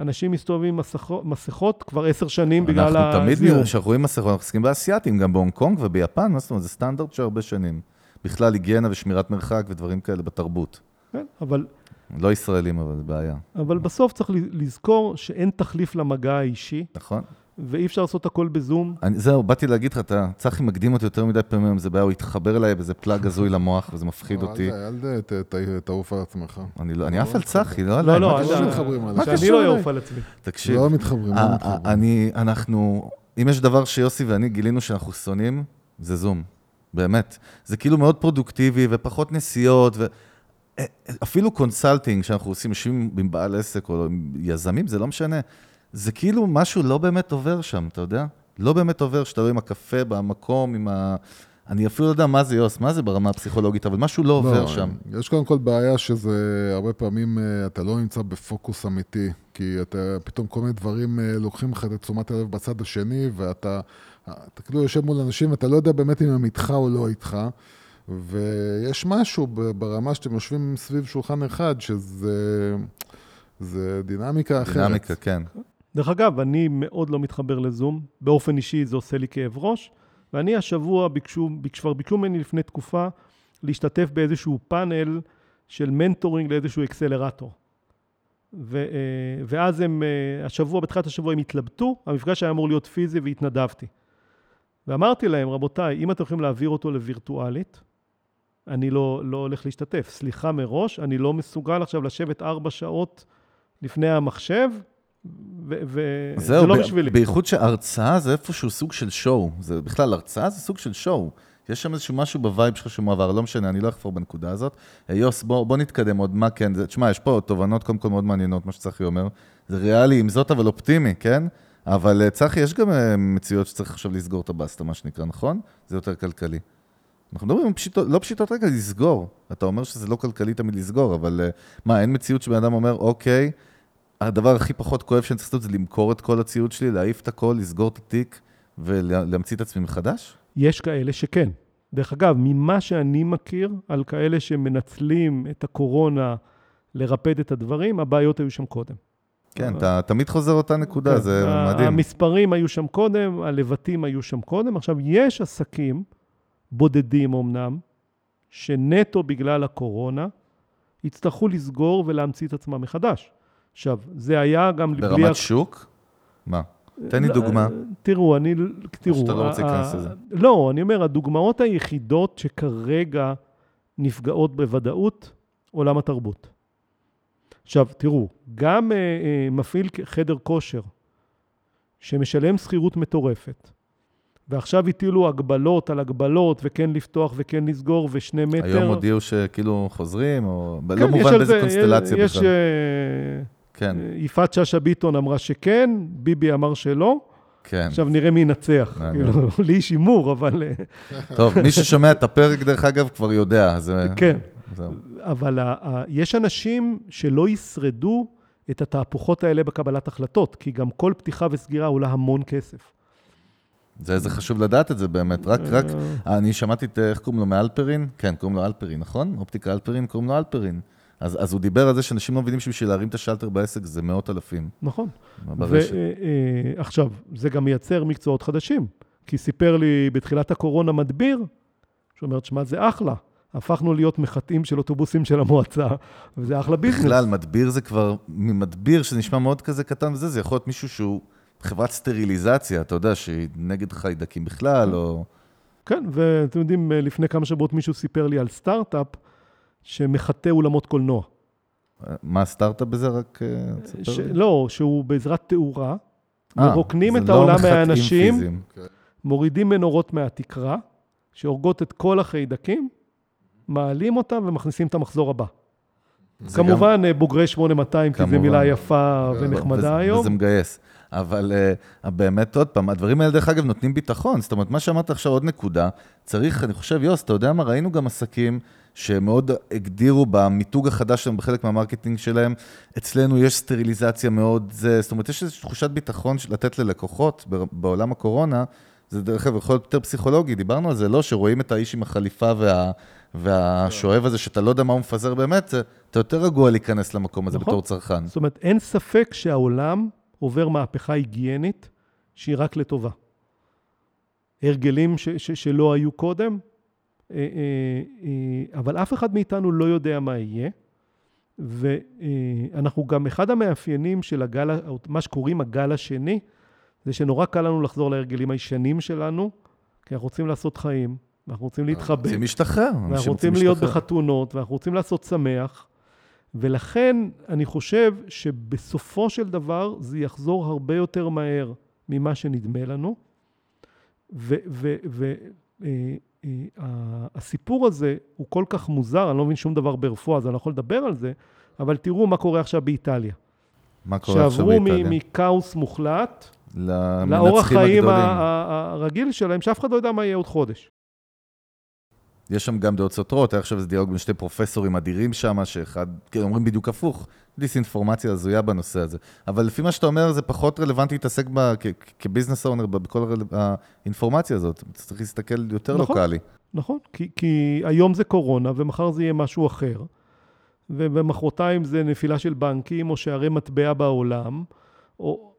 אנשים מסתובבים עם מסכות, מסכות כבר עשר שנים בגלל אנחנו תמיד, הזיהום. כשאנחנו רואים מסכות, אנחנו עוסקים באסייתים, גם בהונג קונג וביפן, מה זאת אומרת, זה סטנדרט של הרבה שנים. בכלל היגיינה ושמירת מרחק ודברים כאלה בתרבות. כן, אבל, לא ישראלים, אבל זה בעיה, אבל בסוף צריך לזכור שאין תחליף למגע האישי, נכון? ואי אפשר לעשות הכל בזום. אני, זהו, באתי להגיד לך, אתה, צחי מקדים אותי יותר מדי פעמים, היום, זה בעיה, הוא התחבר אליי באיזה פלאג הזוי למוח, וזה מפחיד אותי. אל תעוף על עצמך. אני לא- אני עף על צחי, לא עליי. לא, מה לא, לא מתחברים עליי. שאני לא? אעוף על עצמי. תקשיב, לא מתחברים, לא אה, מתחברים. אה, אני, אנחנו, אם יש דבר שיוסי ואני גילינו שאנחנו שונאים, זה Zoom. באמת. זה כאילו מאוד פרודוקטיבי ופחות נסיעות, ו... אה, אפילו consulting שאנחנו עושים, יושבים עם בעל עסק או עם יזמים, זה לא משנה. זה כאילו משהו לא באמת עובר שם, אתה יודע? לא באמת עובר שאתה רואה עם הקפה במקום, עם ה... אני אפילו לא יודע מה זה יוס, מה זה ברמה הפסיכולוגית, אבל משהו לא עובר שם. יש קודם כל בעיה שזה, הרבה פעמים אה, אתה לא נמצא בפוקוס אמיתי, כי אתה פתאום כל מיני דברים אה, לוקחים לך את תשומת הלב בצד השני, ואתה אתה כאילו יושב מול אנשים ואתה לא יודע באמת אם הם איתך או לא איתך, ויש משהו ברמה שאתם יושבים סביב שולחן אחד, שזה זה דינמיקה אחרת. דינמיקה, כן. דרך אגב, אני מאוד לא מתחבר לזום. באופן אישי זה עושה לי כאב ראש, ואני השבוע כבר ביקשו ממני לפני תקופה להשתתף באיזשהו פאנל של mentoring לאיזשהו accelerator. ו, אה, ואז הם, אה, השבוע, בתחילת השבוע הם התלבטו, המפגש היה אמור להיות פיזי והתנדבתי. ואמרתי להם, רבותיי, אם אתם יכולים להעביר אותו לווירטואלית, אני לא, לא הולך להשתתף. סליחה מראש, אני לא מסוגל עכשיו לשבת ארבע שעות לפני המחשב, ו- ו- זהו, זה לא בשבילי. בייחוד שהרצאה זה איפשהו סוג של show. זה בכלל, הרצאה זה סוג של show. יש שם איזשהו משהו ב vibe שלך שמועבר, לא משנה, אני לא אחפור בנקודה הזאת. יוס, בוא, בוא נתקדם עוד, מה כן? תשמע, יש פה תובנות קודם כל מאוד מעניינות, מה שצחי אומר. זה ריאלי עם זאת, אבל אופטימי, כן? אבל אה, צחי, יש גם אה, מציאות שצריך עכשיו לסגור את הבסטה, מה שנקרא, נכון? זה יותר כלכלי. אנחנו מדברים פשיטות, לא פשיטות רגל, לסגור. אתה אומר שזה לא כלכלי תמיד לסגור, אבל אה, מה, אין מציאות שבן אדם אומר, אוקיי, הדבר הכי פחות כואב שאני צריך לעשות זה למכור את כל הציוד שלי, להעיף את הכל, לסגור את התיק ולהמציא את עצמי מחדש? יש כאלה שכן. דרך אגב, ממה שאני מכיר על כאלה שמנצלים את הקורונה לרפד את הדברים, הבעיות היו שם קודם. כן, אתה תמיד חוזר אותה נקודה, כן, זה ה- מדהים. המספרים היו שם קודם, הלבטים היו שם קודם. עכשיו, יש עסקים, בודדים אמנם, שנטו בגלל הקורונה, יצטרכו לסגור ולהמציא את עצמם מחדש. עכשיו, זה היה גם בלי... ברמת שוק? מה? תן לי לא, דוגמה. תראו, אני... תראו... שאתה לא רוצה ה- להיכנס לזה. לא, אני אומר, הדוגמאות היחידות שכרגע נפגעות בוודאות, עולם התרבות. עכשיו, תראו, גם אה, אה, מפעיל חדר כושר, שמשלם שכירות מטורפת, ועכשיו הטילו הגבלות על הגבלות, וכן לפתוח וכן לסגור, ושני מטר. היום הודיעו שכאילו חוזרים, או... כן, לא יש מובן באיזה זה- קונסטלציה יש, בכלל. אה, כן, יפעת שאשא ביטון אמרה שכן, ביבי אמר שלא. כן. עכשיו נראה מי ינצח. כאילו, לי יש הימור, אבל... אה, טוב, מי ששומע את הפרק, דרך אגב, כבר יודע. זה... כן. זהו. אבל יש אנשים שלא ישרדו את התהפוכות האלה בקבלת החלטות, כי גם כל פתיחה וסגירה עולה המון כסף. זה, זה חשוב לדעת את זה באמת. רק, רק, אה, אני שמעתי את, איך קוראים לו, מאלפרין? כן, קוראים לו אלפרין, נכון? אופטיקה אלפרין, קוראים לו אלפרין. אז, אז הוא דיבר על זה שאנשים לא מבינים שבשביל להרים את השלטר בעסק זה מאות אלפים. נכון. ועכשיו, זה גם מייצר מקצועות חדשים. כי סיפר לי בתחילת הקורונה מדביר, שאומר, שמע, זה אחלה. הפכנו להיות מחטאים של אוטובוסים של המועצה, וזה אחלה ביזנס. בכלל, מדביר זה כבר, ממדביר שזה נשמע מאוד כזה קטן וזה, זה יכול להיות מישהו שהוא חברת סטריליזציה, אתה יודע, שהיא נגד חיידקים בכלל, או... כן, ואתם יודעים, לפני כמה שבועות מישהו סיפר לי על סטארט-אפ שמחטא אולמות קולנוע. מה הסטארט-אפ בזה? רק אה, תספר ש... לי. לא, שהוא בעזרת תאורה, אה, מרוקנים את לא העולם מהאנשים, פיזיים. מורידים מנורות מהתקרה, שהורגות את כל החיידקים, מעלים אותם ומכניסים את המחזור הבא. זה גם- כמובן, אה, בוגרי 8200, כי זו כמובן. מילה יפה ונחמדה וזה- היום. וזה מגייס. אבל uh, באמת, עוד פעם, הדברים האלה, דרך אגב, נותנים ביטחון. זאת אומרת, מה שאמרת עכשיו, עוד נקודה, צריך, אני חושב, יוס, אתה יודע מה, ראינו גם עסקים שמאוד הגדירו במיתוג החדש שלהם, בחלק מהמרקטינג שלהם, אצלנו יש סטריליזציה מאוד, זה, זאת אומרת, יש איזושהי תחושת ביטחון לתת ללקוחות בעולם הקורונה, זה דרך אגב יכול להיות יותר פסיכולוגי, דיברנו על זה, לא, שרואים את האיש עם החליפה וה... והשואב הזה, שאתה לא יודע מה הוא מפזר באמת, אתה יותר רגוע להיכנס למקום הזה נכון. בתור צרכן. זאת אומרת, אין ספק שהעולם עובר מהפכה היגיינית שהיא רק לטובה. הרגלים ש- ש- שלא היו קודם, אבל אף אחד מאיתנו לא יודע מה יהיה. ואנחנו גם, אחד המאפיינים של הגל, מה שקוראים הגל השני, זה שנורא קל לנו לחזור להרגלים הישנים שלנו, כי אנחנו רוצים לעשות חיים, ואנחנו רוצים להתחבק. רוצים להשתחרר. ואנחנו רוצים להיות. בחתונות, ואנחנו רוצים לעשות שמח, ולכן אני חושב שבסופו של דבר זה יחזור הרבה יותר מהר ממה שנדמה לנו. והסיפור הזה הוא כל כך מוזר, אני לא מבין שום דבר ברפואה, אז אני לא יכול לדבר על זה, אבל תראו מה קורה עכשיו באיטליה. מה קורה עכשיו שעברו באיטליה? מ- מכאוס מוחלט לאורח חיים הרגיל שלהם, שאף אחד לא יודע מה יהיה עוד חודש. יש שם גם דעות סותרות, היה עכשיו איזה דיאלוג בין שתי פרופסורים אדירים שם, שאחד, כן, אומרים בדיוק הפוך, דיסאינפורמציה הזויה בנושא הזה. אבל לפי מה שאתה אומר, זה פחות רלוונטי להתעסק ב- כ- כ- כביזנס אונר בכל הרל- האינפורמציה הזאת. צריך להסתכל יותר נכון. לוקאלי. נכון, כי, כי היום זה קורונה ומחר זה יהיה משהו אחר, ומחרתיים זה נפילה של בנקים או שערי מטבע בעולם, או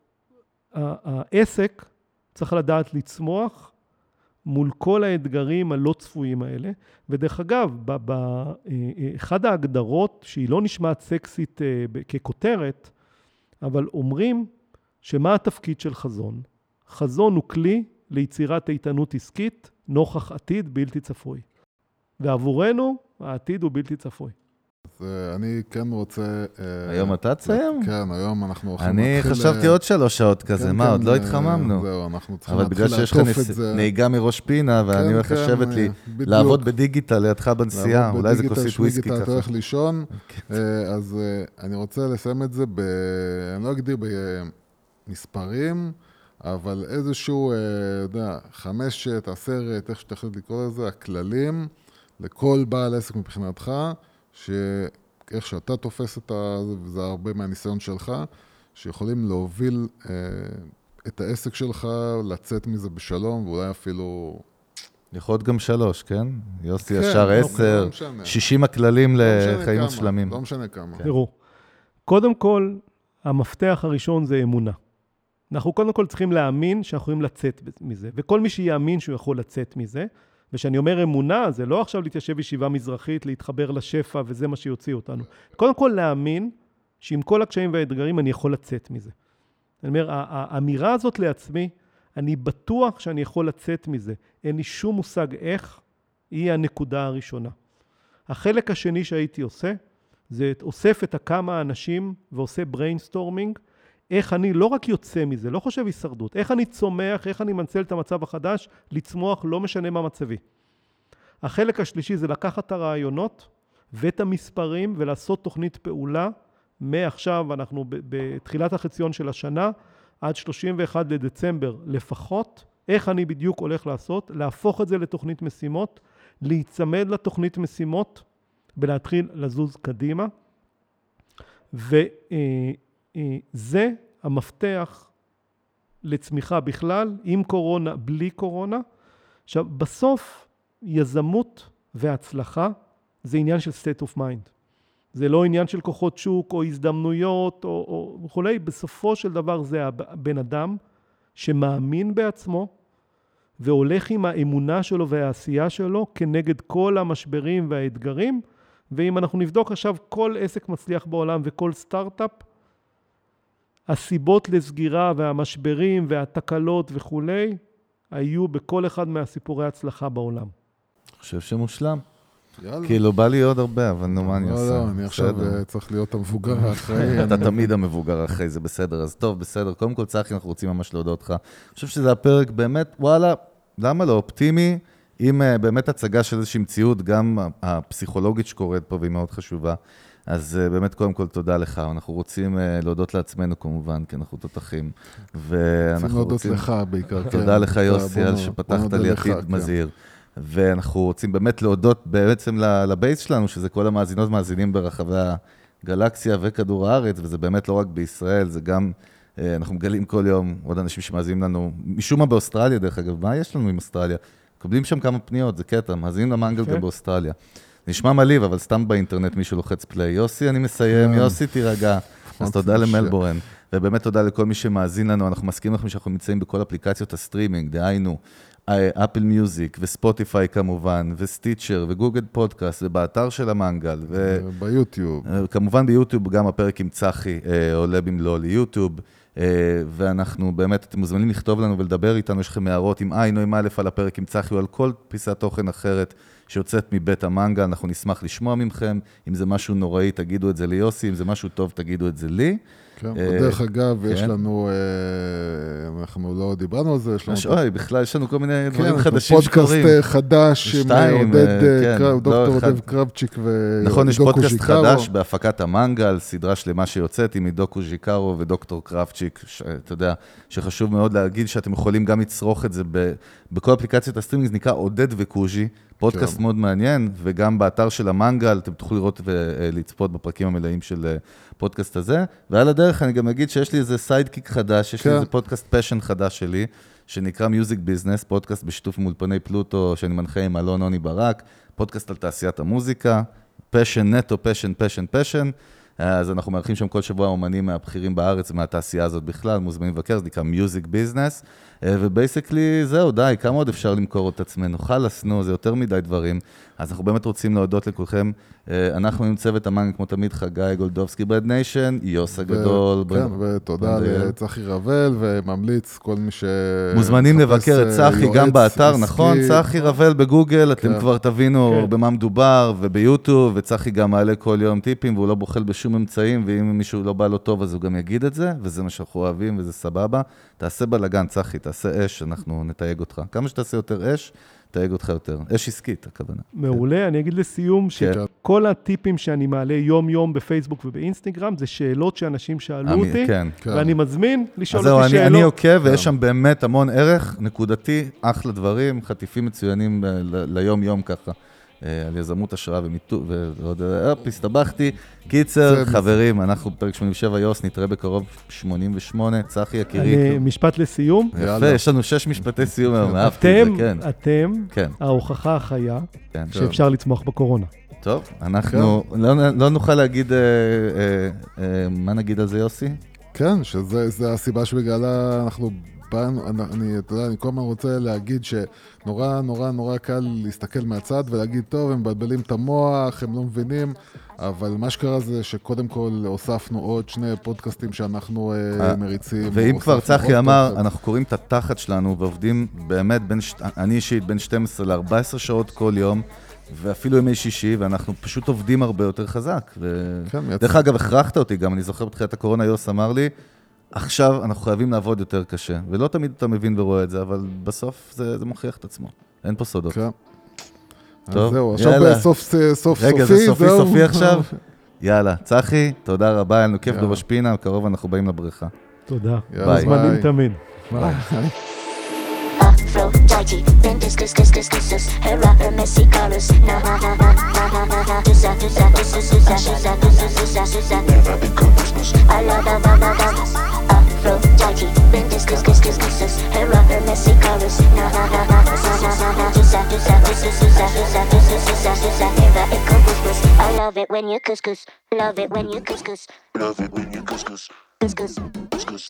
העסק צריך לדעת לצמוח מול כל האתגרים הלא צפויים האלה. ודרך אגב, ב- ב- אה, אה, ההגדרות, שהיא לא נשמעת סקסית אה, ככותרת, אבל אומרים שמה התפקיד של חזון? חזון הוא כלי ליצירת איתנות עסקית נוכח עתיד בלתי צפוי. ועבורנו, העתיד הוא בלתי צפוי. אז אה, אני כן רוצה... אה, היום אתה תסיים? כן, היום אנחנו הולכים אני להתחיל, חשבתי אה, עוד שלוש שעות כן, כזה, מה, כן, עוד לא התחממנו. זהו, אנחנו צריכים אבל להתחיל בגלל שיש לך לעטוף נס- את זה. נהיגה מראש פינה, ואני כן, הולך כן, לשבת לי. לעבוד בדיגיטל לידך בנסיעה, אולי זה בדיגיטל, כוסית וויסקי שמיגיטל, אתה ככה. הולך לישון, כן. אה, אז אני רוצה לסיים את זה ב... אני לא אגדיר במספרים, אבל איזשהו, אה, יודע, חמשת, עשרת, איך שתחליט לקרוא לזה, הכללים לכל בעל עסק מבחינתך, שאיך שאתה תופס את ה... וזה הרבה מהניסיון שלך, שיכולים להוביל אה, את העסק שלך, לצאת מזה בשלום, ואולי אפילו... יכול להיות גם שלוש, כן? יוסי כן, ישר לא, עשר, לא משנה. 60 הכללים לא לחיים מושלמים. לא משנה כמה. תראו, קודם כל, המפתח הראשון זה אמונה. אנחנו קודם כל צריכים להאמין שאנחנו יכולים לצאת מזה, וכל מי שיאמין שהוא יכול לצאת מזה, וכשאני אומר אמונה, זה לא עכשיו להתיישב ישיבה מזרחית, להתחבר לשפע, וזה מה שיוציא אותנו. קודם כל להאמין שעם כל הקשיים והאתגרים אני יכול לצאת מזה. אני אומר, האמירה הזאת לעצמי, אני בטוח שאני יכול לצאת מזה. אין לי שום מושג איך, היא הנקודה הראשונה. החלק השני שהייתי עושה, זה אוסף את הכמה אנשים ועושה brainstorming, איך אני לא רק יוצא מזה, לא חושב הישרדות, איך אני צומח, איך אני מנצל את המצב החדש, לצמוח, לא משנה מה מצבי. החלק השלישי זה לקחת את הרעיונות ואת המספרים ולעשות תוכנית פעולה. מעכשיו, אנחנו בתחילת החציון של השנה, עד 31 לדצמבר לפחות, איך אני בדיוק הולך לעשות, להפוך את זה לתוכנית משימות, להיצמד לתוכנית משימות ולהתחיל לזוז קדימה. וזה המפתח לצמיחה בכלל, עם קורונה, בלי קורונה. עכשיו, בסוף יזמות והצלחה זה עניין של state of mind. זה לא עניין של כוחות שוק או הזדמנויות או, או וכולי, בסופו של דבר זה הבן אדם שמאמין בעצמו והולך עם האמונה שלו והעשייה שלו כנגד כל המשברים והאתגרים. ואם אנחנו נבדוק עכשיו כל עסק מצליח בעולם וכל סטארט-אפ, הסיבות לסגירה והמשברים והתקלות וכולי, היו בכל אחד מהסיפורי ההצלחה בעולם. אני חושב שמושלם. יאללה. כאילו, בא לי עוד הרבה, אבל נו, מה אני לא, אעשה? לא, אני עכשיו. אה, צריך להיות המבוגר האחראי. אתה תמיד המבוגר אחרי זה, בסדר. אז טוב, בסדר. קודם כל, צחי, אנחנו רוצים ממש להודות לך. אני חושב שזה הפרק באמת, וואלה, למה לא? אופטימי, עם אה, באמת הצגה של איזושהי מציאות, גם הפסיכולוגית שקורית פה, והיא מאוד חשובה. אז אה, באמת, קודם כל, תודה לך. אנחנו רוצים אה, להודות לעצמנו, כמובן, כי אנחנו תותחים. רוצים ואנחנו להודות רוצים... לך בעיקר. כן. תודה לך, יוסי, על שפתחת לי עתיד כן. מזהיר. ואנחנו רוצים באמת להודות בעצם ל- לבייס שלנו, שזה כל המאזינות ומאזינים ברחבי הגלקסיה וכדור הארץ, וזה באמת לא רק בישראל, זה גם, אה, אנחנו מגלים כל יום עוד אנשים שמאזינים לנו, משום מה באוסטרליה, דרך אגב, מה יש לנו עם אוסטרליה? מקבלים שם כמה פניות, זה קטע, מאזינים למנגל יפה. גם באוסטרליה. נשמע מעליב, אבל סתם באינטרנט מישהו לוחץ פליי. יוסי, אני מסיים, כן. יוסי, תירגע. אז תודה ש- למלבורן. ובאמת תודה לכל מי שמאזין לנו, אנחנו מזכירים לכם שאנחנו נמצאים בכל אפליקציות הסטרימינג, דהיינו, אה, Apple Music ו Spotify כמובן, ו Stitcher ו Google Podcast, ובאתר של המנגל, ו... אה, ב YouTube. אה, כמובן ב YouTube, גם הפרק עם צחי אה, עולה במלואו ל YouTube, אה, ואנחנו באמת, אתם מוזמנים לכתוב לנו ולדבר איתנו, יש לכם הערות עם עין או עם א' על הפרק עם צחי או על כל פיסת תוכן אחרת שיוצאת מבית המנגל, אנחנו נשמח לשמוע מכם. אם זה משהו נוראי, תגידו את זה ליוסי, אם זה משהו טוב, תגידו את זה לי. כן, אה, דרך אגב, יש כן. לנו, אה, אנחנו לא דיברנו על זה, יש לנו... אוי, בכלל יש לנו כל מיני כן, דברים חדשים פודקאסט שקורים. אה, חדש עם אה, עודד, אה, אה, כן, לא, דוקטור עודד קרבצ'יק ו... נכון, יש דוקו פודקאסט ז'יקרו. חדש בהפקת המנגל, סדרה שלמה שיוצאת עם עידוקו ז'יקרו ודוקטור קרפצ'יק, אתה יודע, שחשוב מאוד להגיד שאתם יכולים גם לצרוך את זה בכל אפליקציות הסטרימינג, זה נקרא עודד וקוז'י, פודקאסט. מאוד מעניין, וגם באתר של המנגל אתם תוכלו לראות ולצפות בפרקים המלאים של אה, פודקאסט הזה. ועל הדרך אני גם אגיד שיש לי איזה sidekick חדש, יש לי כן. איזה פודקאסט passion חדש שלי, שנקרא Music Business, פודקאסט בשיתוף עם אולפני פלוטו, שאני מנחה עם אלון עוני ברק, פודקאסט על תעשיית המוזיקה, passion נטו, passion, passion, passion. אז אנחנו מארחים שם כל שבוע אומנים מהבכירים בארץ ומהתעשייה הזאת בכלל, מוזמנים לבקר, זה נקרא Music Business. ו basically זהו, די, כמה עוד אפשר למכור את עצמנו? חלאס, נו, זה יותר מדי דברים. אז אנחנו באמת רוצים להודות לכולכם. אה, אנחנו עם צוות המנגל, כמו תמיד, חגי גולדובסקי ברד ניישן, יוס הגדול. ו- כן, ותודה. לצחי רבל, וממליץ כל מי ש... מוזמנים לבקר את אה, צחי גם באתר, עסקי. נכון? צחי רבל בגוגל, אתם כן. כבר תבינו כן. במה מדובר, וביוטיוב, וצחי גם מעלה כל יום טיפים, והוא לא בוחל בשום אמצעים, ואם מישהו לא בא לו טוב, אז הוא גם יגיד את זה, וזה מה שאנחנו אוהבים, וזה סבבה. תעשה בלאגן, צחי, תעשה אש, אנחנו נתייג אותך. כמה שתעשה יותר אש, נתייג אותך יותר. אש עסקית, הכוונה. מעולה. אני אגיד לסיום כן. שכל הטיפים שאני מעלה יום-יום בפייסבוק ובאינסטגרם, זה שאלות שאנשים שאלו אותי, כן. כן. ואני מזמין לשאול אותי אני, שאלות. אני עוקב, ויש שם באמת המון ערך נקודתי, אחלה דברים, חטיפים מצוינים ל- ליום-יום ככה. אה, על יזמות השראה ומיתוג, ועוד, הופ, הסתבכתי. קיצר, חברים, אנחנו בפרק 87 יוס, נתראה בקרוב 88. צחי יקירי. אני, משפט לסיום. יפה. יש לנו שש משפטי סיום היום, אהבתי את אתם, זה, כן. אתם כן, ההוכחה החיה כן. שאפשר לצמוח בקורונה. טוב, אנחנו לא לא נוכל להגיד, אה, אה, מה נגיד על זה, יוסי? כן, שזה זה הסיבה שבגללה אנחנו באנו, אני, אתה יודע, אני כל הזמן רוצה להגיד שנורא נורא נורא קל להסתכל מהצד ולהגיד, טוב, הם מבלבלים את המוח, הם לא מבינים, אבל מה שקרה זה שקודם כל הוספנו עוד שני פודקאסטים שאנחנו אה, אה, מריצים. ואם כבר צחי אמר. אנחנו קוראים את התחת שלנו ועובדים באמת, בין, אני אישית, בין 12 ל-14 שעות כל יום, ואפילו ימי שישי, ואנחנו פשוט עובדים הרבה יותר חזק. ו... כן, יצא- דרך אגב, הכרחת אותי גם, אני זוכר בתחילת הקורונה, יוס אמר לי, עכשיו אנחנו חייבים לעבוד יותר קשה. ולא תמיד אתה מבין ורואה את זה, אבל בסוף זה, זה מוכיח את עצמו. אין פה סודות. כן. טוב, אז זהו, עכשיו יאללה. בסוף סוף רגע, סופי, זה סופי זהו. סופי עכשיו? יאללה, צחי, תודה רבה, היה לנו כיף. בראש פינה, בקרוב אנחנו באים לבריכה. תודה. יאללה, מוזמנים ביי. תמיד. ביי. afro, tighty, bendy, Kus, Kus, Kus, Kusus, Hera, Hermesi, Carus, Na, ha, ha, ha, ha, ha, ha, ha, Tusa, Tusa, Tusa, Tusa, Tusa, Tusa, Tusa, Tusa, Never become Christmas. I love the Baba Gamas, Afro, Georgie, Bendis, Na, ha, ha, ha, ha, ha, ha, ha, Never become I love it when you couscous, love it when you couscous, love it when you couscous, couscous, couscous.